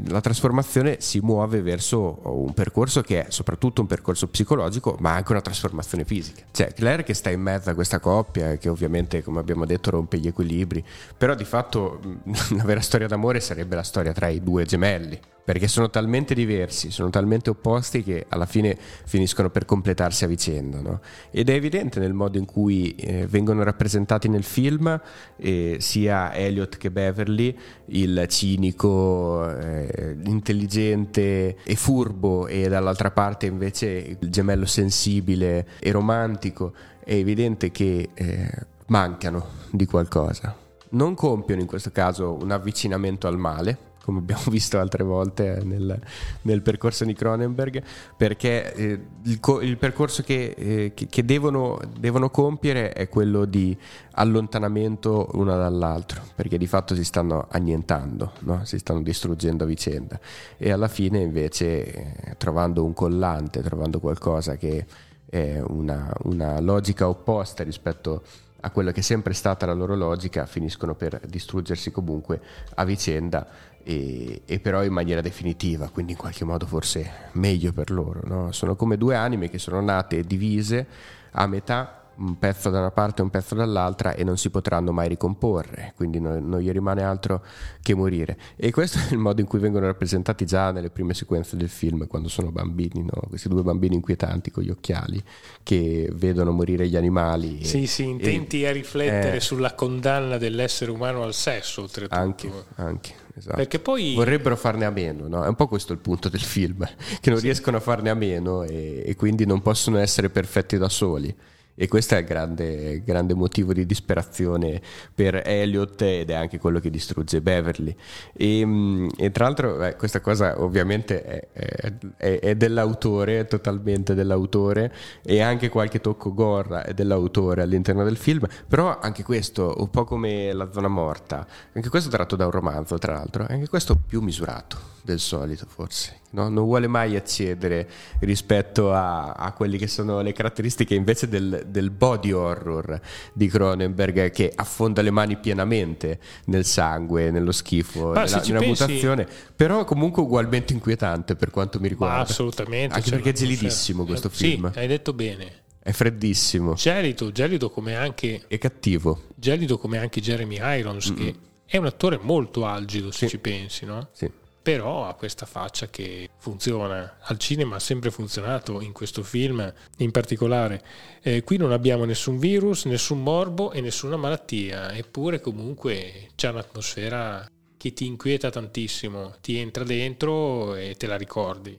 la trasformazione si muove verso un percorso che è soprattutto un percorso psicologico, ma anche una trasformazione fisica. Cioè, Claire che sta in mezzo a questa coppia, che ovviamente, come abbiamo detto, rompe gli equilibri, però di fatto la vera storia d'amore sarebbe la storia tra i due gemelli perché sono talmente diversi, sono talmente opposti che alla fine finiscono per completarsi a vicenda. No? Ed è evidente nel modo in cui eh, vengono rappresentati nel film eh, sia Elliot che Beverly, il cinico, eh, intelligente e furbo e dall'altra parte invece il gemello sensibile e romantico. È evidente che eh, mancano di qualcosa. Non compiono in questo caso un avvicinamento al male, come abbiamo visto altre volte nel, nel percorso di Cronenberg, perché eh, il, il, percorso che, eh, che, che devono, devono, compiere è quello di allontanamento una dall'altro, perché di fatto si stanno annientando, no? si stanno distruggendo a vicenda e alla fine invece eh, trovando un collante, trovando qualcosa che è una, una logica opposta rispetto a quella che è sempre stata la loro logica, finiscono per distruggersi comunque a vicenda e, e, però in maniera definitiva, quindi in qualche modo forse meglio per loro. No? Sono come due anime che sono nate divise a metà un pezzo da una parte e un pezzo dall'altra e non si potranno mai ricomporre, quindi non, non, gli rimane altro che morire. E questo è il modo in cui vengono rappresentati già nelle prime sequenze del film, quando sono bambini, no? questi due bambini inquietanti con gli occhiali che vedono morire gli animali. Sì, e, sì, intenti e, a riflettere eh, sulla condanna dell'essere umano al sesso, oltretutto. Anche, anche. Esatto. Perché poi... Vorrebbero farne a meno, no? È un po' questo il punto del film, che non sì. riescono a farne a meno e, e quindi non possono essere perfetti da soli. E questo è il grande, grande, motivo di disperazione per Elliot ed è anche quello che distrugge Beverly. E, mm, e tra l'altro eh, questa cosa ovviamente è, è, è, dell'autore, totalmente dell'autore, e anche qualche tocco gorra è dell'autore all'interno del film, però anche questo, un po' come La zona morta, anche questo tratto da un romanzo tra l'altro, anche questo più misurato del solito forse, no? non vuole mai accedere rispetto a, a quelle che sono le caratteristiche invece del, del, body horror di Cronenberg che affonda le mani pienamente nel sangue, nello schifo, Ma nella, nella pensi... mutazione, però comunque ugualmente inquietante per quanto mi riguarda. Ma assolutamente. Anche perché è gelidissimo questo eh, film. Sì, hai detto bene. È freddissimo. Gelido, gelido come anche... È cattivo. Gelido come anche Jeremy Irons, mm che è un attore molto algido se sì. ci pensi, no? Sì però ha questa faccia che funziona. Al cinema ha sempre funzionato, in questo film in particolare. Eh, qui non abbiamo nessun virus, nessun morbo e nessuna malattia, eppure comunque c'è un'atmosfera che ti inquieta tantissimo, ti entra dentro e te la ricordi.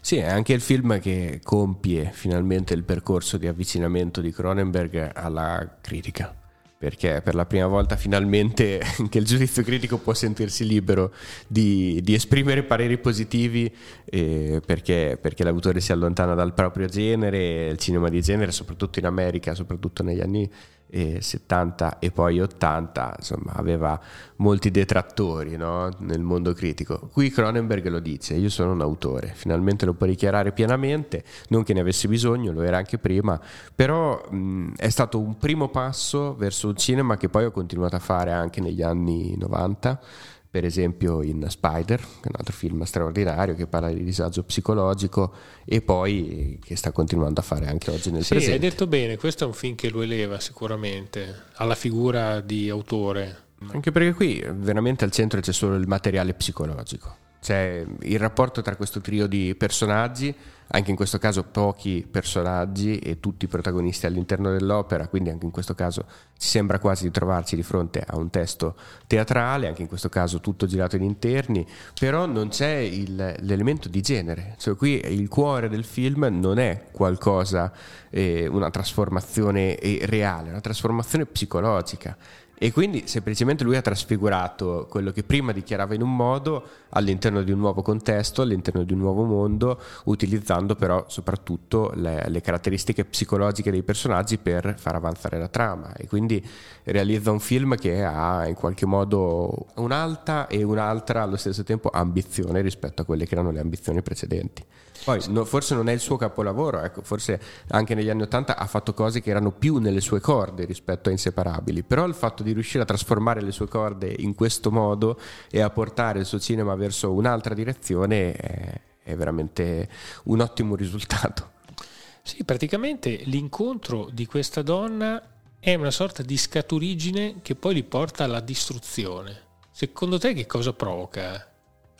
Sì, è anche il film che compie finalmente il percorso di avvicinamento di Cronenberg alla critica perché per la prima volta finalmente anche il giudizio critico può sentirsi libero di, di esprimere pareri positivi eh, perché, perché, l'autore si allontana dal proprio genere, il cinema di genere, soprattutto in America, soprattutto negli anni eh, 70 e poi 80, insomma, aveva molti detrattori no? nel mondo critico. Qui Cronenberg lo dice, io sono un autore, finalmente lo può dichiarare pienamente, non che ne avesse bisogno, lo era anche prima, però mh, è stato un primo passo verso un cinema che poi ho continuato a fare anche negli anni 90 per esempio in Spider, che è un altro film straordinario che parla di disagio psicologico e poi che sta continuando a fare anche oggi nel sì, presente. Sì, hai detto bene, questo è un film che lo eleva sicuramente alla figura di autore. Anche perché qui veramente al centro c'è solo il materiale psicologico, c'è il rapporto tra questo trio di personaggi anche in questo caso pochi personaggi e tutti protagonisti all'interno dell'opera, quindi anche in questo caso ci sembra quasi di trovarci di fronte a un testo teatrale, anche in questo caso tutto girato in interni, però non c'è il, l'elemento di genere, cioè qui il cuore del film non è qualcosa, eh, una trasformazione eh, reale, una trasformazione psicologica e quindi semplicemente lui ha trasfigurato quello che prima dichiarava in un modo all'interno di un nuovo contesto, all'interno di un nuovo mondo, utilizzando però soprattutto le, le caratteristiche psicologiche dei personaggi per far avanzare la trama. E quindi realizza un film che ha in qualche modo un'alta e un'altra allo stesso tempo ambizione rispetto a quelle che erano le ambizioni precedenti. Poi no, forse non è il suo capolavoro, ecco, forse anche negli anni Ottanta ha fatto cose che erano più nelle sue corde rispetto a Inseparabili, però il fatto di riuscire a trasformare le sue corde in questo modo e a portare il suo cinema verso un'altra direzione è, è veramente un ottimo risultato. Sì, praticamente l'incontro di questa donna è una sorta di scaturigine che poi li porta alla distruzione. Secondo te che cosa provoca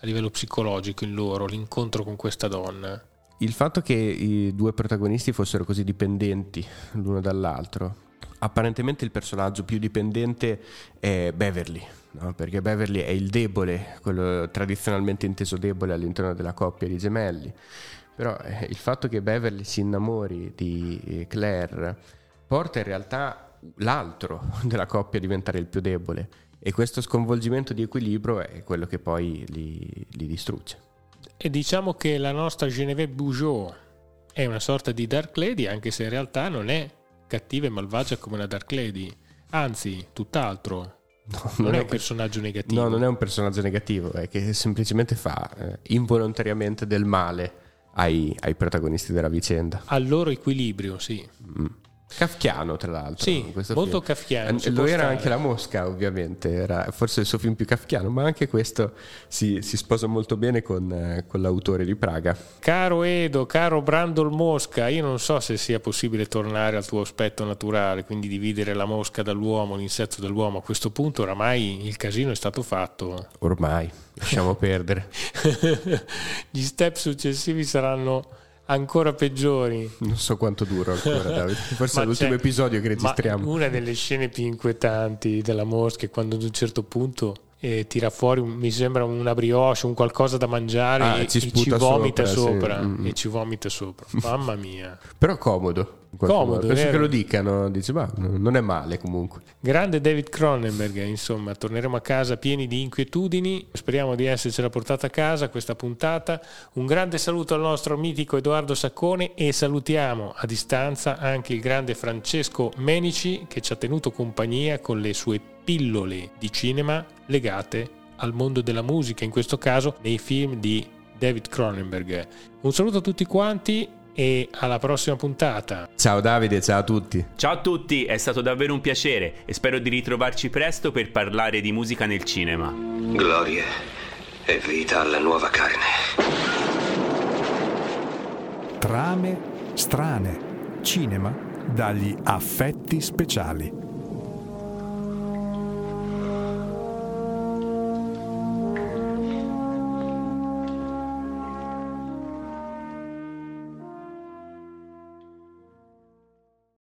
a livello psicologico in loro, l'incontro con questa donna? Il fatto che i due protagonisti fossero così dipendenti l'uno dall'altro. Apparentemente il personaggio più dipendente è Beverly, no? perché Beverly è il debole, quello tradizionalmente inteso debole all'interno della coppia di gemelli. Però eh, il fatto che Beverly si innamori di eh, Claire porta in realtà l'altro della coppia a diventare il più debole e questo sconvolgimento di equilibrio è quello che poi li, li distrugge. E diciamo che la nostra Geneviève Bugeaud è una sorta di Dark Lady, anche se in realtà non è cattiva e malvagia come una Dark Lady, anzi, tutt'altro. No, non, non, è un personaggio negativo. No, non è un personaggio negativo, è che semplicemente fa eh, involontariamente del male ai, ai, protagonisti della vicenda. Al loro equilibrio, sì. Mm. Kafkiano, tra l'altro. Sì, molto film. kafkiano. Lui era anche la mosca, ovviamente, era forse il suo film più kafkiano, ma anche questo si, si sposa molto bene con, eh, con, l'autore di Praga. Caro Edo, caro Brandol Mosca, io non so se sia possibile tornare al tuo aspetto naturale, quindi dividere la mosca dall'uomo, l'insetto dall'uomo. A questo punto oramai il casino è stato fatto. Ormai, lasciamo perdere. Gli step successivi saranno ancora peggiori. Non so quanto dura ancora, Davide. Forse è l'ultimo episodio che registriamo. una delle scene più inquietanti della mosca è quando ad un certo punto eh, tira fuori, mi sembra una brioche, un qualcosa da mangiare ah, e, ci, e ci vomita sopra. sopra sì. Mm, mm. E ci vomita sopra. Mamma mia. Però comodo. Comodo, penso che lo dicano, dice, ma non è male comunque. Grande David Cronenberg, insomma, torneremo a casa pieni di inquietudini, speriamo di essercela portata a casa questa puntata. Un grande saluto al nostro mitico Edoardo Saccone e salutiamo a distanza anche il grande Francesco Menici che ci ha tenuto compagnia con le sue pillole di cinema legate al mondo della musica, in questo caso nei film di David Cronenberg. Un saluto a tutti quanti e alla prossima puntata. Ciao Davide, ciao a tutti. Ciao a tutti, è stato davvero un piacere e spero di ritrovarci presto per parlare di musica nel cinema. Gloria e vita alla nuova carne. Trame strane. Cinema dagli affetti speciali.